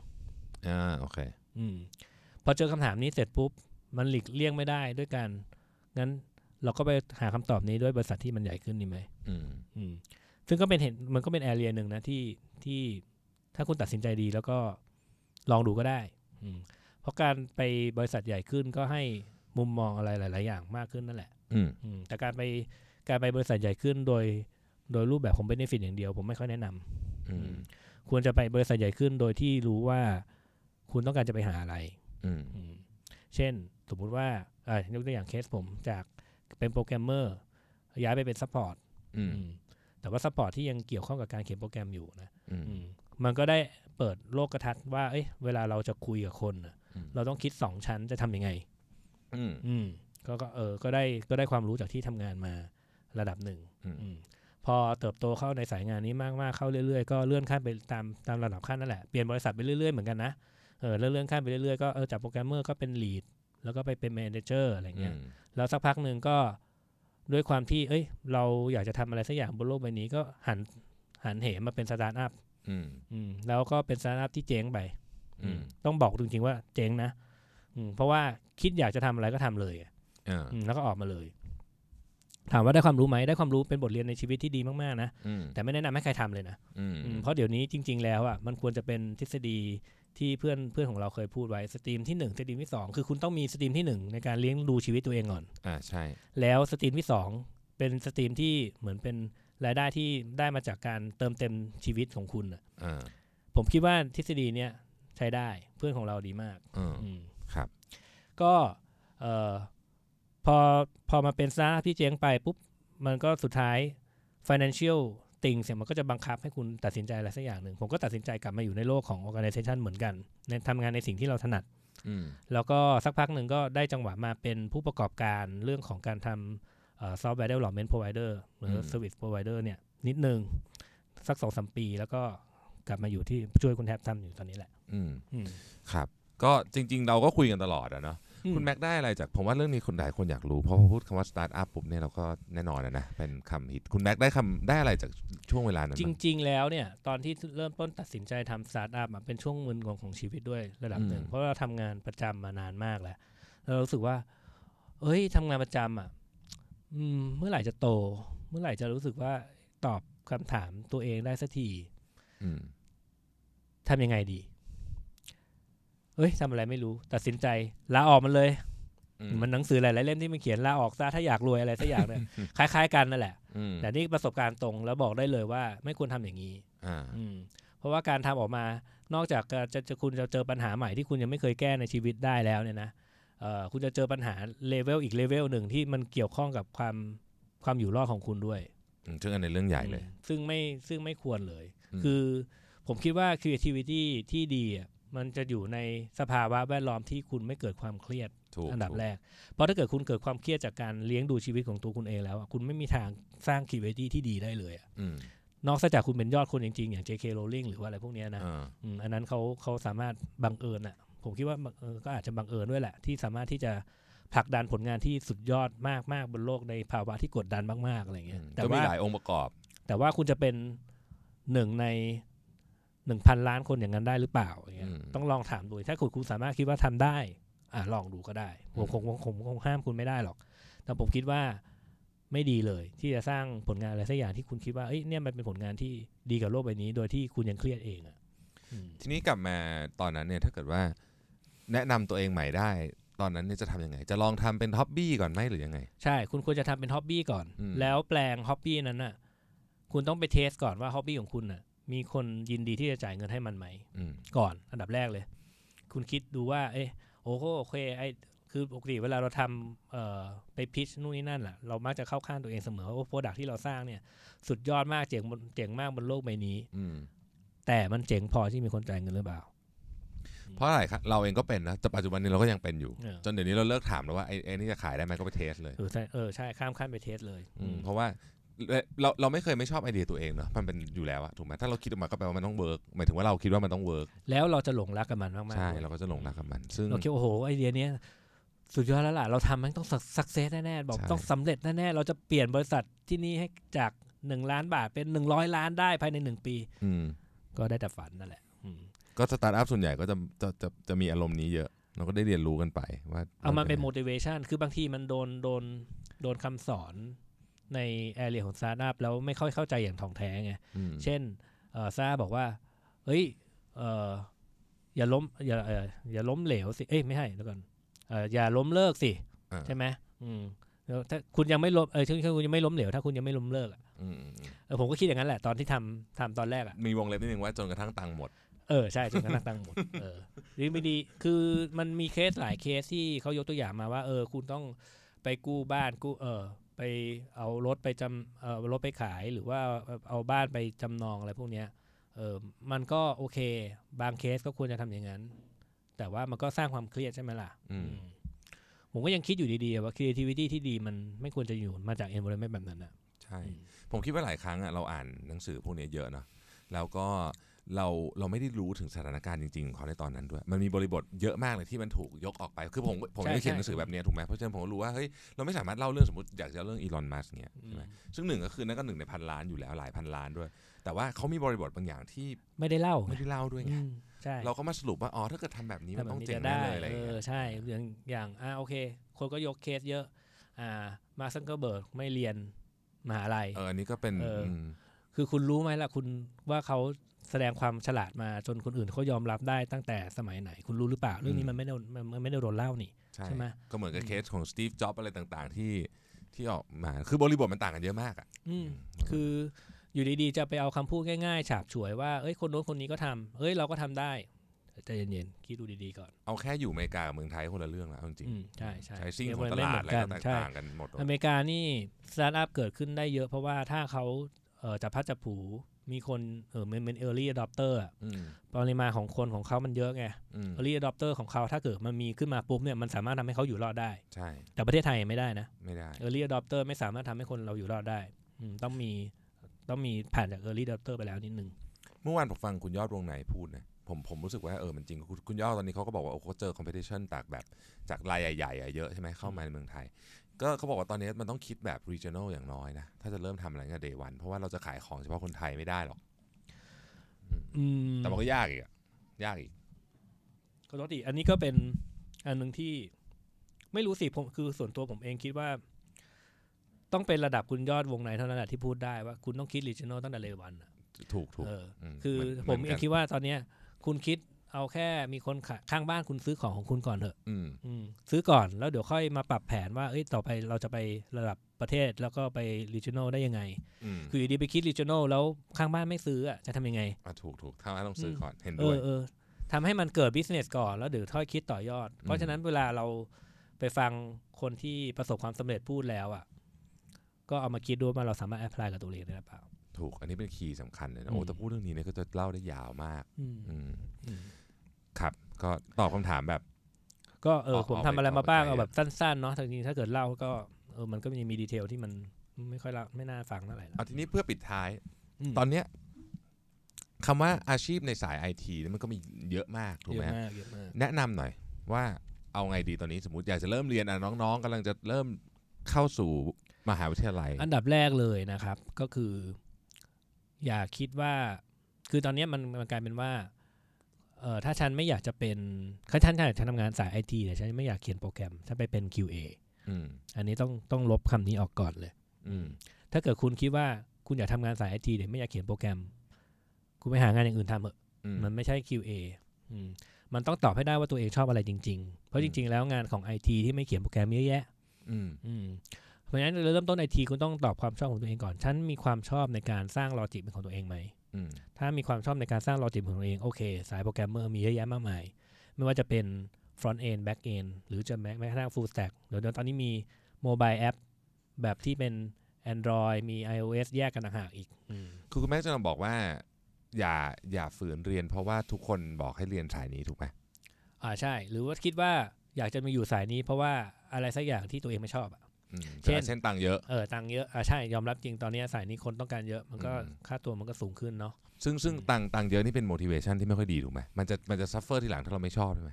Speaker 1: อ่าโอเค
Speaker 2: อืมพอเจอคำถามนี้เสร็จปุ๊บมันหลีกเลี่ยงไม่ได้ด้วยกันงั้นเราก็ไปหาคำตอบนี้ด้วยบริษัทที่มันใหญ่ขึ้นดีไหม
Speaker 1: อืม
Speaker 2: อืมซึ่งก็เป็นเห็นมันก็เป็นแอเรียหนึ่งนะที่ที่ถ้าคุณตัดสินใจดีแล้วก็ลองดูก็ได้ อืมเพราะการไปบริษัทใหญ่ขึ้นก็ให้มุมมองอะไรหลาย ๆ อย่างมากขึ้นนั่นแหละ
Speaker 1: อืม
Speaker 2: อืมแต่การไป การไปบริษัทใหญ่ขึ้นโดย โดยรูปแบบของ benefit อย่างเดียว ผมไม่ค่อยแนะนำ
Speaker 1: อืม
Speaker 2: ควรจะไปบริษัทใหญ่ขึ้นโดยที่รู้ว่าคุณต้องการจะไปหาอะไร
Speaker 1: อืม
Speaker 2: อืมเช่น สมมุติว่าอ่ายกตัวอย่างเคสผมจากเป็นโปรแกรมเมอร์ย้ายไปเป็น support อื
Speaker 1: ม
Speaker 2: แต่ว่า support ที่ยังเกี่ยวข้องกับการเขียนโปรแกรมอยู่นะ
Speaker 1: อืม
Speaker 2: อืมมันก็ได้เปิดโลกทัศน์ว่า เอ้ยเวลาเราจะคุยกับคนน่ะ
Speaker 1: อืม
Speaker 2: เราต้องคิดสองชั้นจะทำยังไง
Speaker 1: อืม
Speaker 2: อืมก็ก็เออ ก็ได้ก็ได้ความรู้จากที่ทำงานมา ระดับหนึ่ง
Speaker 1: อืม
Speaker 2: อืมพอเติบโตเข้าในสายงานนี้มากๆเข้าเรื่อยๆก็เลื่อนขั้นไปตามตามระดับขั้นนั่นแหละเปลี่ยนบริษัทไปเรื่อยๆเหมือนกันนะเออแล้วเลื่อนขั้นไปเรื่อยๆก็เออจากโปรแกรมเมอร์ก็เป็น lead แล้วก็ไปเป็น manager อะไรเงี้ยอื
Speaker 1: ม
Speaker 2: แล้วสักพักหนึ่งก็ด้วยความที่ เอ้ย เราอยากจะทำอะไรสักอย่างบนโลกใบนี้ก็หันหันเหมาเป็นสตาร์ทอัพ
Speaker 1: อืม
Speaker 2: อืมแล้วก็เป็นสตาร์ทอัพที่เจ๊งไป
Speaker 1: อืม
Speaker 2: ต้องบอกจริงๆว่าเจ๊งนะอืมเพราะว่าคิดอยากจะทำอะไรก็ทำเลยอะ
Speaker 1: อ่า
Speaker 2: อืมแล้วก็ออกมาเลย ถามว่าได้ความรู้ไหมได้ความรู้เป็นบทเรียนในชีวิตที่ดีมากๆนะ
Speaker 1: อืม
Speaker 2: แต่ไม่แนะนำให้ใครทำเลยนะ
Speaker 1: อืม
Speaker 2: อืมเพราะเดี๋ยวนี้จริง ๆ แล้วอะมันควรจะเป็นทฤษฎีที่เพื่อนเพื่อนของเราเคยพูดไว้ stream ที่หนึ่ง stream ที่สองคือคุณต้องมี stream ที่หนึ่งในการเลี้ยงดูชีวิตตัวเองก่อน
Speaker 1: อ่าใช่
Speaker 2: แล้ว stream ที่สองเป็น stream ที่เหมือนเป็นรายได้ที่ได้มาจากการเติมเต็มชีวิตของคุณน่ะ
Speaker 1: อ่า
Speaker 2: ผมคิดว่าทฤษฎีเนี้ยใช้ได้เพื่อนของเราดีมาก
Speaker 1: อืม
Speaker 2: อืม
Speaker 1: ครับ
Speaker 2: ก็เอ่อ พอพอมาเป็นสตาร์ทอัพที่เจ๊งไปปุ๊บมันก็สุดท้าย financial ติงเสียมันก็จะบังคับให้คุณตัดสินใจอะไรสักอย่างหนึ่ง ผมก็ตัดสินใจกลับมาอยู่ในโลกของ organization เหมือนกันในทำงานในสิ่งที่เราถนัด
Speaker 1: อืม
Speaker 2: แล้วก็สักพักหนึ่งก็ได้จังหวะมาเป็นผู้ประกอบการเรื่องของการทำ software development provider หรือ service provider เนี่ยนิดนึง สักสองสามปีแล้วก็กลับมาอยู่ที่ช่วยคุณแท็บทำอยู่ตอนนี้แหละ
Speaker 1: อืม
Speaker 2: อืม
Speaker 1: ครับ ก็จริง ๆ เราก็คุยกันตลอดอะเนาะ คุณแม็กได้อะไรจากผมว่าเรื่องนี้คนหลายคนอยากรู้ เพราะพอพูดคำว่าสตาร์ทอัพปุ๊บเนี่ยเราก็แน่นอนอะนะ เป็นคำฮิต คุณแม็กได้คำได้อะไรจากช่วงเวลานั้น
Speaker 2: จ
Speaker 1: บ้าง
Speaker 2: ริง ๆ แล้วเนี่ยตอนที่เริ่มต้นตัดสินใจทำสตาร์ทอัพอะเป็นช่วงมึนงงของชีวิตด้วยระดับหนึ่ง
Speaker 1: อืม
Speaker 2: เพราะเราทำงานประจำมานานมากแล้วแล้วเรารู้สึกว่า เอ้ยทำงานประจำอะอืมเมื่อไหร่จะโต เมื่อไหร่จะรู้สึกว่าตอบคำถามตัวเองได้สักที
Speaker 1: อืม
Speaker 2: ทำยังไงดี เอ้ยทำอะไรไม่รู้ ตัดสินใจลาออกมันเลย
Speaker 1: อื
Speaker 2: มันหนังสือหลายๆเล่มที่มันเขียนลาออกซะถ้าอยากรวยอะไรสักอย่างเนี่ยคล้ายๆกันนั่นแหละ
Speaker 1: อืม
Speaker 2: แต่นี่ประสบการณ์ตรงแล้วบอกได้เลยว่าไม่ควรทำอย่างนี้
Speaker 1: อ่า
Speaker 2: อืมเพราะว่าการทำออกมานอกจากจะจะคุณจะเจอปัญหาใหม่ที่คุณยังไม่เคยแก้ในชีวิตได้แล้วเนี่ยนะเอ่อคุณจะเจอปัญหาเลเวลอีกเลเวลหนึ่งที่มันเกี่ยวข้องกับความความอยู่รอดของคุณด้วย
Speaker 1: อืมซึ่งอันในเรื่องใหญ่เลย
Speaker 2: อืมซึ่งไม่ซึ่งไม่ควรเลย
Speaker 1: อืม
Speaker 2: คือผมคิดว่า creativity ที่ดีอะ มันจะอยู่ในสภาวะแวดล้อมที่คุณไม่เกิดความเครียด
Speaker 1: ถูก
Speaker 2: อันดับ
Speaker 1: ถูก
Speaker 2: แรก เพราะถ้าเกิดคุณเกิดความเครียดจากการเลี้ยงดูชีวิตของตัวคุณเองแล้วอะคุณไม่มีทางสร้าง creativity ที่ดีได้เลยอะ
Speaker 1: อืม
Speaker 2: นอกจากคุณเป็นยอดคนจริงๆ อย่าง J.K. Rowling หรือว่าอะไรพวกเนี้ยนะ
Speaker 1: อ่า
Speaker 2: อืมอันนั้นเขาเขาสามารถบังเอิญอะผมคิดว่าบังเออก็อาจจะบังเอิญด้วยแหละ ที่สามารถที่จะผลักดันผลงานที่สุดยอดมากๆบนโลกในภาวะที่กดดันมากๆอะไรเงี้ย
Speaker 1: อืม
Speaker 2: แต่
Speaker 1: ก็มี
Speaker 2: ว่า
Speaker 1: หลายองค์ประกอบ
Speaker 2: แต่ว่าคุณจะเป็นหนึ่งใน หนึ่งพันล้านคนอย่างนั้นได้หรือเปล่าอย่างเงี้ย
Speaker 1: อืม
Speaker 2: ต้องลองถามดูถ้าคุณคุณสามารถคิดว่าทำได้ อ่าลองดูก็ได้ผมคงคงคงคงห้ามคุณไม่ได้หรอก แต่ผมคิดว่าไม่ดีเลย ที่จะสร้างผลงานอะไรสักอย่างที่คุณคิดว่าเอ้ยเนี่ยมันเป็นผลงานที่ดีกับโลกใบนี้ โดยที่คุณยังเครียดเองอะอืม
Speaker 1: ทีนี้กลับมาตอนนั้นเนี่ยถ้าเกิดว่า แนะนำตัวเองใหม่ได้ตอนนั้นเนี่ยจะทำยังไง จะลองทำเป็น hobby ก่อนไหมหรือยังไง
Speaker 2: ใช่ คุณควรจะทำเป็น hobby ก่อน
Speaker 1: อืม
Speaker 2: แล้วแปลง hobby นั้นน่ะ คุณต้องไป test ก่อนว่า hobby ของคุณน่ะ มีคนยินดีที่จะจ่ายเงินให้มันไหม
Speaker 1: อืม
Speaker 2: ก่อนอันดับแรกเลย คุณคิดดูว่า เอ๊ะโอ้โหโอเคไอคือปกติเวลาเราทำเอ่อไป pitch นู่นนี่นั่นแหละเรามักจะเข้าข้างตัวเองเสมอว่า product ที่เราสร้างเนี่ย สุดยอดมากเจ๋งบนเจ๋งมากบนโลกใบนี้
Speaker 1: อืม
Speaker 2: แต่มันเจ๋งพอที่มีคนจ่ายเงินหรือเปล่า
Speaker 1: เพราะอะไรครับเราเองก็เป็นนะแต่ปัจจุบันนี้เราก็ยังเป็นอยู่
Speaker 2: เออ
Speaker 1: จนเดี๋ยวนี้เราเลิกถามแล้วว่าไอ้ไอ้นี่จะขายได้ไหมก็ไป test เลย
Speaker 2: เออใช่เออใช่ข้ามขั้นไป test เลย
Speaker 1: อื
Speaker 2: อื
Speaker 1: มเพราะว่า เราเราไม่เคยไม่ชอบไอเดียตัวเองเนอะมันเป็นอยู่แล้วอะถูกไหมถ้าเราคิดออกมาก็แปลว่ามันต้อง work หมายถึงว่าเราคิดว่ามันต้อง work
Speaker 2: แล้วเราจะหลงรักกับมันมากๆ
Speaker 1: ใช่
Speaker 2: ด้วย
Speaker 1: เราก็จะหลงรักกับมัน ซึ่ง
Speaker 2: เราคิดว่าโอ้โหไอเดียเนี้ยสุดยอดแล้วล่ะเราทำมันต้อง success แน่ๆบอก
Speaker 1: ใช่
Speaker 2: ต้องสำเร็จแน่ๆเราจะเปลี่ยนบริษัทที่นี่ให้จากหนึ่งล้านบาทเป็นหนึ่งร้อยล้านได้ภายในหนึ่งปี
Speaker 1: อืม
Speaker 2: ก็ได้แต่ฝันนั่นแหละอืม
Speaker 1: ก็สตาร์ทอัพส่วนใหญ่ก็จะจะจะจะมีอารมณ์นี้เยอะ เราก็ได้เรียนรู้กันไปว่า
Speaker 2: เอามันเป็น motivation คือบางทีมันโดนโดนโดนคำสอน ใน area ของ startup แล้วไม่ค่อยเข้าใจอย่างถ่องแท้ไง
Speaker 1: อืม
Speaker 2: เช่นเออซาบอกว่า เฮ้ยเอออย่าล้มอย่าเอ่ออย่าล้มเหลวสิ เอ้ยไม่ใช่แล้วก่อนเอออย่าล้มเลิกสิ
Speaker 1: อ่า
Speaker 2: ใช่ไหมอืมแล้วถ้าคุณยังไม่ล้มเออถ้าคุณยังไม่ล้มเหลวถ้าคุณยังไม่ล้มเลิกอะ
Speaker 1: อืมอืมอืม
Speaker 2: เออผมก็คิดอย่างนั้นแหละตอนที่ทำทำตอนแรกอะ
Speaker 1: มีวงเล็บนิดนึงว่าจนกระทั่งตังค์หมด
Speaker 2: เออใช่จนกระทั่งตังค์หมดเออหรือไม่ดีคือมันมีเคสหลายเคสที่เขายกตัวอย่างมาว่า เออ คุณต้องไปกู้บ้านกู้เออ ไปเอารถไปจำเออเอารถไปขายหรือว่าเอาเอาบ้านไปจำนองอะไรพวกเนี้ยเออมันก็โอเค บางเคสก็ควรจะทำอย่างนั้น แต่ว่ามันก็สร้างความเครียดใช่ไหมล่ะ
Speaker 1: อืม
Speaker 2: อืมผมก็ยังคิดอยู่ดีๆว่า creativity ที่ดีมันไม่ควรจะอยู่มาจาก environment แบบนั้นนะ
Speaker 1: ใช่ ผมคิดว่าหลายครั้งอะเราอ่านหนังสือพวกนี้เยอะเนาะแล้วก็ เราเราไม่ได้รู้ถึงสถานการณ์จริงๆของเขาในตอนนั้นด้วย มันมีบริบทเยอะมากเลยที่มันถูกยกออกไป คือผมผม
Speaker 2: ใช่
Speaker 1: ไม่ได้เขียน
Speaker 2: ใช่
Speaker 1: หนังสือแบบเนี้ยถูกไหมเพราะฉะนั้นผมก็รู้ว่าเฮ้ยเราไม่สามารถเล่าเรื่องสมมติอยากจะเรื่องอีลอนมัสก์เงี้ย
Speaker 2: อื
Speaker 1: ใช่ไหม
Speaker 2: ม
Speaker 1: ซึ่งหนึ่งก็คือนั่นก็หนึ่งในพันล้านอยู่แล้วหลายพันล้านด้วย แต่ว่าเขามีบริบทบางอย่างที่
Speaker 2: ไม่ได้เล่า
Speaker 1: ไม่ได้เล่าด้วยไง
Speaker 2: อืมใช่
Speaker 1: เราก็มาสรุปว่าอ๋อถ้าเกิดทำแบบนี้มันต้อง
Speaker 2: ทำแบบ
Speaker 1: เจ๋ง
Speaker 2: จะ
Speaker 1: แน่
Speaker 2: ได้
Speaker 1: เลยอะไรอย่าง
Speaker 2: เอ
Speaker 1: เงี้
Speaker 2: อยใช่อย่างอย่างอ่าโอเค คนก็ยกเคสเยอะ อ่ามาร์ก ซักเคอร์เบิร์กไม่เรียนมหาลัย
Speaker 1: เอออันนี้ก็เป็น
Speaker 2: เอออื
Speaker 1: ม
Speaker 2: คือคุณรู้ไหมล่ะคุณว่าเขา แสดงความฉลาดมาจนคนอื่นเขายอมรับได้ตั้งแต่สมัยไหน คุณรู้หรือเปล่า เรื่องนี้มันไม่ได้มันมันไม่ได้โดนเล่านี่
Speaker 1: ใช่
Speaker 2: ใช่ไหม
Speaker 1: ก็เหมือนกับ
Speaker 2: อืม
Speaker 1: เคสของสตีฟจ็อบอะไรต่างๆ ที่ที่ออกมาคือบริบทมันต่างกันเยอะมากอะ
Speaker 2: อืมคืออยู่ดีๆ จะไปเอาคำพูดง่ายๆ ฉาบฉวยว่าเอ้ยคนโน้นคนนี้ก็ทำเอ้ยเราก็ทำได้ใจเย็นๆคิดดูดีๆก่อน
Speaker 1: เอาแค่อยู่อเมริกากับเมืองไทยคนละเรื่องแล้วเอาจริง
Speaker 2: อืมใช่ใช่
Speaker 1: ใช้ซิ่ง
Speaker 2: เดี๋ยว
Speaker 1: ของต
Speaker 2: มันไม่
Speaker 1: ลา
Speaker 2: เห
Speaker 1: ด
Speaker 2: มื
Speaker 1: อะ
Speaker 2: อน
Speaker 1: ไร
Speaker 2: กัน
Speaker 1: ก็แตก
Speaker 2: ใช่
Speaker 1: ต่างกันหมด
Speaker 2: อเมริกานี่สตาร์ทอัพเกิดขึ้นได้เยอะเพราะว่าถ้าเขาเอ่อจับพลัดจับผลู มีคนเออมันเป็น early adopter อะ
Speaker 1: อืม
Speaker 2: ปริมาณของคนของเขามันเยอะไง
Speaker 1: อืม
Speaker 2: early adopter ของเขาถ้าเกิดมันมีขึ้นมาปุ๊บเนี่ยมันสามารถทำให้เขาอยู่รอดได้
Speaker 1: ใช่
Speaker 2: แต่ประเทศไทยยังไม่ได้นะ
Speaker 1: ไม่ได้
Speaker 2: early adopter ไม่สามารถทำให้คนเราอยู่รอดได้อืมต้องมีต้องมีผ่านจาก early adopter ไปแล้วนิดนึง
Speaker 1: เมื่อวานผมฟังคุณยอดวงไหนพูดนะผมผมรู้สึกว่าเออมันจริงคุณคุณยอดตอนนี้เขาก็บอกว่าโอ้เขาเจอ competition จากแบบจากรายใหญ่ๆอะเยอะใช่ไหมเข้ามาในเมืองไทย ก็เขาบอกว่าตอนนี้มันต้องคิดแบบ regional อย่างน้อยนะ ถ้าจะเริ่มทำอะไรก็ day one เพราะว่าเราจะขายของเฉพาะคนไทยไม่ได้หรอก
Speaker 2: อืม
Speaker 1: แต่มันก็ยากอีกอะยากอีก
Speaker 2: ขอโทษทีอันนี้ก็เป็นอันหนึ่งที่ไม่รู้สิผมคือส่วนตัวผมเองคิดว่า ต้องเป็นระดับคุณยอดวงในเท่านั้นแหละที่พูดได้ว่าคุณต้องคิด regional ตั้งแต่เลวันอะ
Speaker 1: ถูกถูก
Speaker 2: เออ
Speaker 1: ม
Speaker 2: คือ
Speaker 1: เห
Speaker 2: ผม
Speaker 1: เห
Speaker 2: เอ
Speaker 1: กั
Speaker 2: ง
Speaker 1: น
Speaker 2: คิดว่าตอนเนี้ย คุณคิด เอาแค่มีคนขะข้างบ้านคุณซื้อของของคุณก่อนเถอะ
Speaker 1: อืม
Speaker 2: อืมซื้อก่อนแล้วเดี๋ยวค่อยมาปรับแผนว่าเอ้ยต่อไปเราจะไประดับประเทศแล้วก็ไป regional ได้ยังไง
Speaker 1: อืม
Speaker 2: คืออยู่ดีไปคิด regional แล้วข้างบ้านไม่ซื้ออะจะทำยังไง
Speaker 1: อะถูกถูกถ้าว่าต้องซื้ออ
Speaker 2: ม
Speaker 1: ก่อนเห็น
Speaker 2: เอ
Speaker 1: ด้วย
Speaker 2: อเออทำให้มันเกิด business ก่อนแล้วเดี๋ยวค่อยคิดต่อยอด เพราะฉะนั้นเวลาเราไปฟังคนที่ประสบความสำเร็จพูดแล้วอะก็เอามาคิดดูว่าเราสามารถ apply กับตัวเองได้หรือเปล่า
Speaker 1: ถูก อันนี้เป็นคีย์สำคัญเลยนะ
Speaker 2: อืม
Speaker 1: โอ้แต่พูดเรื่องนี้เนี่ยก็จะเล่าได้ยาวมาก
Speaker 2: อืม
Speaker 1: อืม
Speaker 2: อืม
Speaker 1: ครับ ก็ตอบคำถามแบบ
Speaker 2: ก็เออ
Speaker 1: ออก
Speaker 2: ผม
Speaker 1: ออก
Speaker 2: ทำ
Speaker 1: ไป
Speaker 2: อะไร
Speaker 1: ออก
Speaker 2: มา
Speaker 1: ไป
Speaker 2: บ้าง
Speaker 1: ไกล
Speaker 2: เอา
Speaker 1: อะ
Speaker 2: แบบสั้นๆเนาะแต่จริงๆถ้าเกิดเล่าก็เออมันก็จะมีดีเทลที่มันไม่ค่อยเล่าไม่น่าฟังเท่าไหร่นะ
Speaker 1: เอาทีนี้เพื่อปิดท้าย
Speaker 2: ม
Speaker 1: ตอนเนี้ยคำว่าอาชีพในสายไอทีมันก็มีเยอะมากถูก
Speaker 2: เย
Speaker 1: ไหม
Speaker 2: อะ
Speaker 1: ฮะ
Speaker 2: มากเยอะมาก
Speaker 1: แนะนำหน่อยว่าเอาไงดีตอนนี้สมมติอยากจะเริ่มเรียนอะน้องๆกำลังจะเริ่มเข้าสู่มหาวิทยาลัย
Speaker 2: อันดับแรกเลยนะครับ ก็คือ อย่าคิดว่า คือตอนเนี้ยมันมันกลายเป็นว่า เออถ้าฉันไม่อยากจะเป็นถ้าฉันอยากจะทำงานสายไอทีเนี่ยฉันไม่อยากเขียนโปรแกรมฉันไปเป็น QA
Speaker 1: อืม
Speaker 2: อันนี้ต้องต้องลบคำนี้ออกก่อนเลย
Speaker 1: อืม
Speaker 2: ถ้าเกิดคุณคิดว่าคุณอยากทำงานสายไอทีเนี่ยไม่อยากเขียนโปรแกรม คุณไปหางานอย่างอื่นทำเถอะ
Speaker 1: อืม
Speaker 2: มันไม่ใช่ QA อืมมันต้องตอบให้ได้ว่าตัวเองชอบอะไรจริง ๆ เพราะจริง ๆ แล้วงานของไอทีที่ไม่เขียนโปรแกรมเยอะแยะ
Speaker 1: อืม
Speaker 2: อืมเพราะฉะนั้นเริ่มต้นไอทีคุณต้องตอบความชอบของตัวเองก่อน ฉันมีความชอบในการสร้างลอจิกเป็นของตัวเองไหม
Speaker 1: อืม
Speaker 2: ถ้ามีความชอบในการสร้าง logic ของตัวเองโอเค สายโปรแกรมเมอร์มีเยอะแยะมากมาย ไม่ว่าจะเป็น front end back end หรือจะแม้แม้กระทั่ง full stack เดี๋ยวตอนนี้มี mobile app แบบที่เป็น Android มี iOS แยกกันต่างหากอีกอืม
Speaker 1: คือคุณแม็กจะบอกว่า อย่าอย่าฝืนเรียนเพราะว่าทุกคนบอกให้เรียนสายนี้ถูกไหม
Speaker 2: อ่าใช่ หรือว่าคิดว่าอยากจะมาอยู่สายนี้เพราะว่าอะไรสักอย่างที่ตัวเองไม่ชอบอะ
Speaker 1: อืม
Speaker 2: เช่น
Speaker 1: เช่นตังค์เยอะ
Speaker 2: เออตังค์เยอะอ่าใช่ยอมรับจริงตอนนี้สายนี้คนต้องการเยอะมันก็
Speaker 1: อืม
Speaker 2: ค่าตัวมันก็สูงขึ้นเนาะ
Speaker 1: ซึ่งซึ่ง
Speaker 2: อืม
Speaker 1: ตังค์ตังค์เยอะนี่เป็น motivation ที่ไม่ค่อยดีถูกไหมมันจะมันจะ suffer ทีหลังถ้าเราไม่ชอบใช่ไหม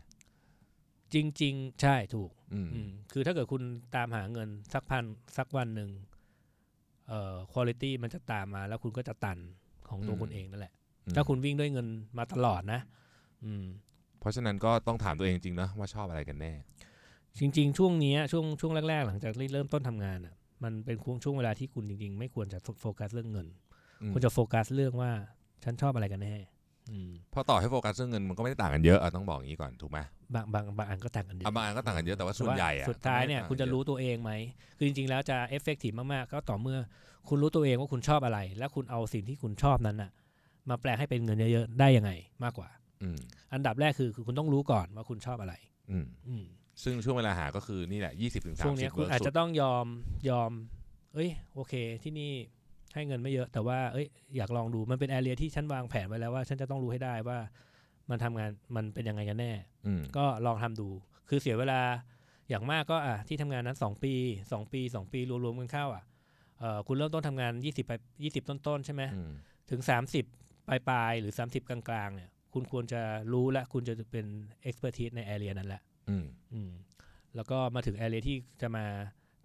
Speaker 2: จริง ๆ ใช่ถูก
Speaker 1: อืม
Speaker 2: อืมคือถ้าเกิดคุณตามหาเงินสักพันสักวันหนึ่งเอ่อคุณภาพมันจะตามมา แล้วคุณก็จะตันของตัวคุณเองนั่นแหละ ถ้าคุณวิ่งด้วยเงินมาตลอดนะ อืม
Speaker 1: เพราะฉะนั้นก็ต้องถามตัวเองจริงๆนะว่าชอบอะไรกันแน่
Speaker 2: จริง ๆ ช่วงเนี้ยช่วงช่วงแรก ๆ หลังจากเริ่มต้นทำงานอะ มันเป็นช่วงเวลาที่คุณจริง ๆ ไม่ควรจะโฟกัสเรื่องเงิน
Speaker 1: อืม
Speaker 2: ควรจะโฟกัสเรื่องว่าฉันชอบอะไรกันแน่อืม
Speaker 1: เพราะต่อให้โฟกัสเรื่องเงินมันก็ไม่ได้ต่างกันเยอะอะต้องบอกอย่างนี้ก่อนถูกไหม
Speaker 2: บางบางบางอันก็ต่างกันเย
Speaker 1: อะ
Speaker 2: อะ
Speaker 1: บางอันก็ต่างกันเยอะแต่ว่าส่วน
Speaker 2: แต่
Speaker 1: ใหญ่อะ
Speaker 2: สุดท้ายเนี่ย
Speaker 1: ก็ไม่ได้
Speaker 2: คุณจะรู้ตัวเองไหมคือจริงๆแล้วจะ effective มากๆก็ต่อเมื่อคุณรู้ตัวเองว่าคุณชอบอะไร แล้วคุณเอาสิ่งที่คุณชอบนั้นน่ะมาแปลให้เป็นเงินเยอะๆได้ยังไงมากกว่า
Speaker 1: อืม
Speaker 2: อันดับแรกคือคือคุณต้องรู้ก่อนว่าคุณชอบอะไร
Speaker 1: อืม
Speaker 2: อืม
Speaker 1: ซึ่งช่วงเวลาหาก็คือนี่แหละยี่สิบถึงสา
Speaker 2: ช่ว
Speaker 1: ม
Speaker 2: ง
Speaker 1: สิ
Speaker 2: เนี้
Speaker 1: บ
Speaker 2: ยคุณอาจจะต้องยอมยอม เอ้ย โอเค ที่นี่ให้เงินไม่เยอะ แต่ว่าเอ้ยอยากลองดูมันเป็นแอเรียที่ฉันวางแผนไว้แล้วว่า ฉันจะต้องรู้ให้ได้ว่า มันทำงานมันเป็นยังไงกันแน่
Speaker 1: อืม
Speaker 2: ก็ลองทำดู คือเสียเวลาอย่างมากก็อะที่ทำงานนั้นสองปีสองปีสองปีรวมๆกันเข้าอะเออคุณเริ่มต้นทำงานยี่สิบไปยี่สิบต้นๆใช่ไหม
Speaker 1: อืม
Speaker 2: ถึงสามสิบปลายๆหรือสามสิบกลางๆเนี่ย คุณควรจะรู้และคุณจะเป็น expert ใน area นั้นแหละ
Speaker 1: อืม
Speaker 2: อืมแล้วก็มาถึง area ที่จะมา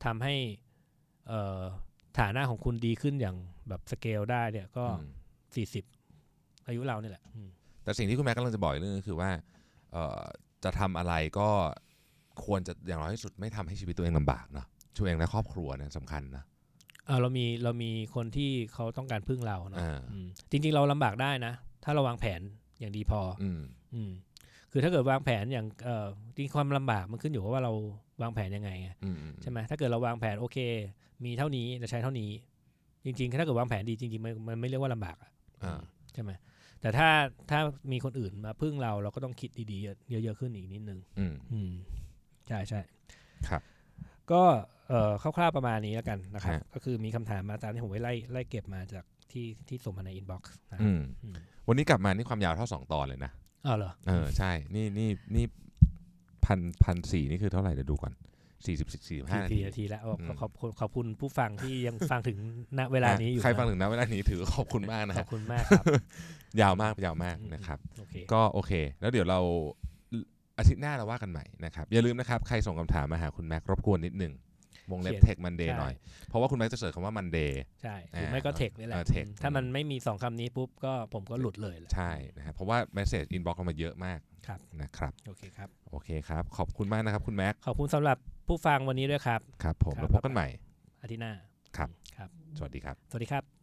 Speaker 2: ทำให้เอ่อฐานะของคุณดีขึ้นอย่างแบบสเกลได้เนี่ยก็
Speaker 1: อืม
Speaker 2: สี่สิบอายุเราเนี่ยแหละอืม
Speaker 1: แต่สิ่งที่คุณแม็กกำลังจะบอกอีกเรื่องนึงคือว่าเอ่อจะทำอะไรก็ควรจะอย่างน้อยที่สุดไม่ทำให้ชีวิตตัวเองลำบากเนาะช่วยเองและครอบครัวเนี่ยสำคัญนะ
Speaker 2: เออเรามีเรามีคนที่เขาต้องการพึ่งเราเนาะ
Speaker 1: อ่า
Speaker 2: อืมจริง ๆ เราลำบากได้นะ ถ้าเราวางแผนอย่างดีพออ
Speaker 1: อืม
Speaker 2: อืม คือถ้าเกิดวางแผนอย่างเอ่อจริงความลำบากมันขึ้นอยู่กับว่าเราวางแผนยังไงไง
Speaker 1: อืมอืม
Speaker 2: ใช่ไหมถ้าเกิดเราวางแผนโอเค มีเท่านี้จะใช้เท่านี้ จริง ๆ ถ้าเกิดวางแผนดีจริงๆมันมันไม่เรียกว่าลำบากอะ
Speaker 1: อ่า
Speaker 2: ใช่ไหมแต่ถ้าถ้ามีคนอื่นมาพึ่งเราเราก็ต้องคิดดีๆ เยอะๆขึ้นอีกนิดนึง
Speaker 1: อืม
Speaker 2: อืมใช่ใช่
Speaker 1: ครับ
Speaker 2: ก็เอ่อคร่าวๆประมาณนี้แล้วกันนะครับ
Speaker 1: ฮะ
Speaker 2: ก็คือมีคำถามมาตามที่ผมไปไล่ไล่เก็บมาจากที่ที่ส่งมาใน inbox นะ
Speaker 1: อืม
Speaker 2: อืม
Speaker 1: วันนี้กลับมานี่ความยาวเท่าสองตอนเลยนะ
Speaker 2: อ้าวเหรอ
Speaker 1: เออใช่ นี่นี่นี่พันพันสี่นี่คือเท่าไหร่เดี๋ยวดูก่อนสี่สิบสี่ห้านา
Speaker 2: ที
Speaker 1: ที
Speaker 2: นาทีแล้วอ๋อ
Speaker 1: อืม
Speaker 2: ขอบคุณขอบคุณผู้ฟังที่ยังฟังถึงณเวลานี้อยู่
Speaker 1: ใครฟัง
Speaker 2: นะ
Speaker 1: ถึงนะเวลานี้ถือขอบคุณมากนะ
Speaker 2: ขอ
Speaker 1: ฮะ
Speaker 2: บคุณมากครับ
Speaker 1: ยาวมากยาวมาก
Speaker 2: อืม
Speaker 1: นะครับ
Speaker 2: โอเค
Speaker 1: ก็โอเค แล้วเดี๋ยวเราอาทิตย์หน้าเราว่ากันใหม่นะครับ อย่าลืมนะครับ ใครส่งคำถามมาหาคุณแม็กรบกวนนิดหนึ่ง วงเล็บ
Speaker 2: เขียน
Speaker 1: Tech Monday
Speaker 2: ใช่
Speaker 1: หน่อย เพราะว่าคุณแม็กจะ search คำว่า Monday
Speaker 2: ใช่หรือ
Speaker 1: อ่า
Speaker 2: ไม่ก็ tech นี่แหละ
Speaker 1: เออ tech
Speaker 2: ถ้ามันไม่มีสองคำนี้ปุ๊บก็ผมก็หลุดเลยแหละ
Speaker 1: ใช่นะครับเพราะว่า message inbox มาเยอะมาก
Speaker 2: ครับ
Speaker 1: นะครับ
Speaker 2: โอเคครับ
Speaker 1: โอเคครับ ขอบคุณมากนะครับคุณแม็ก
Speaker 2: ขอบคุณสำหรับผู้ฟังวันนี้ด้วยครับ
Speaker 1: ครับผม
Speaker 2: ครับ
Speaker 1: แล้วพบกันใหม่
Speaker 2: อาทิตย์หน้า
Speaker 1: ครับ
Speaker 2: ครับ
Speaker 1: สวัสดีครับ
Speaker 2: สวัสดีครับ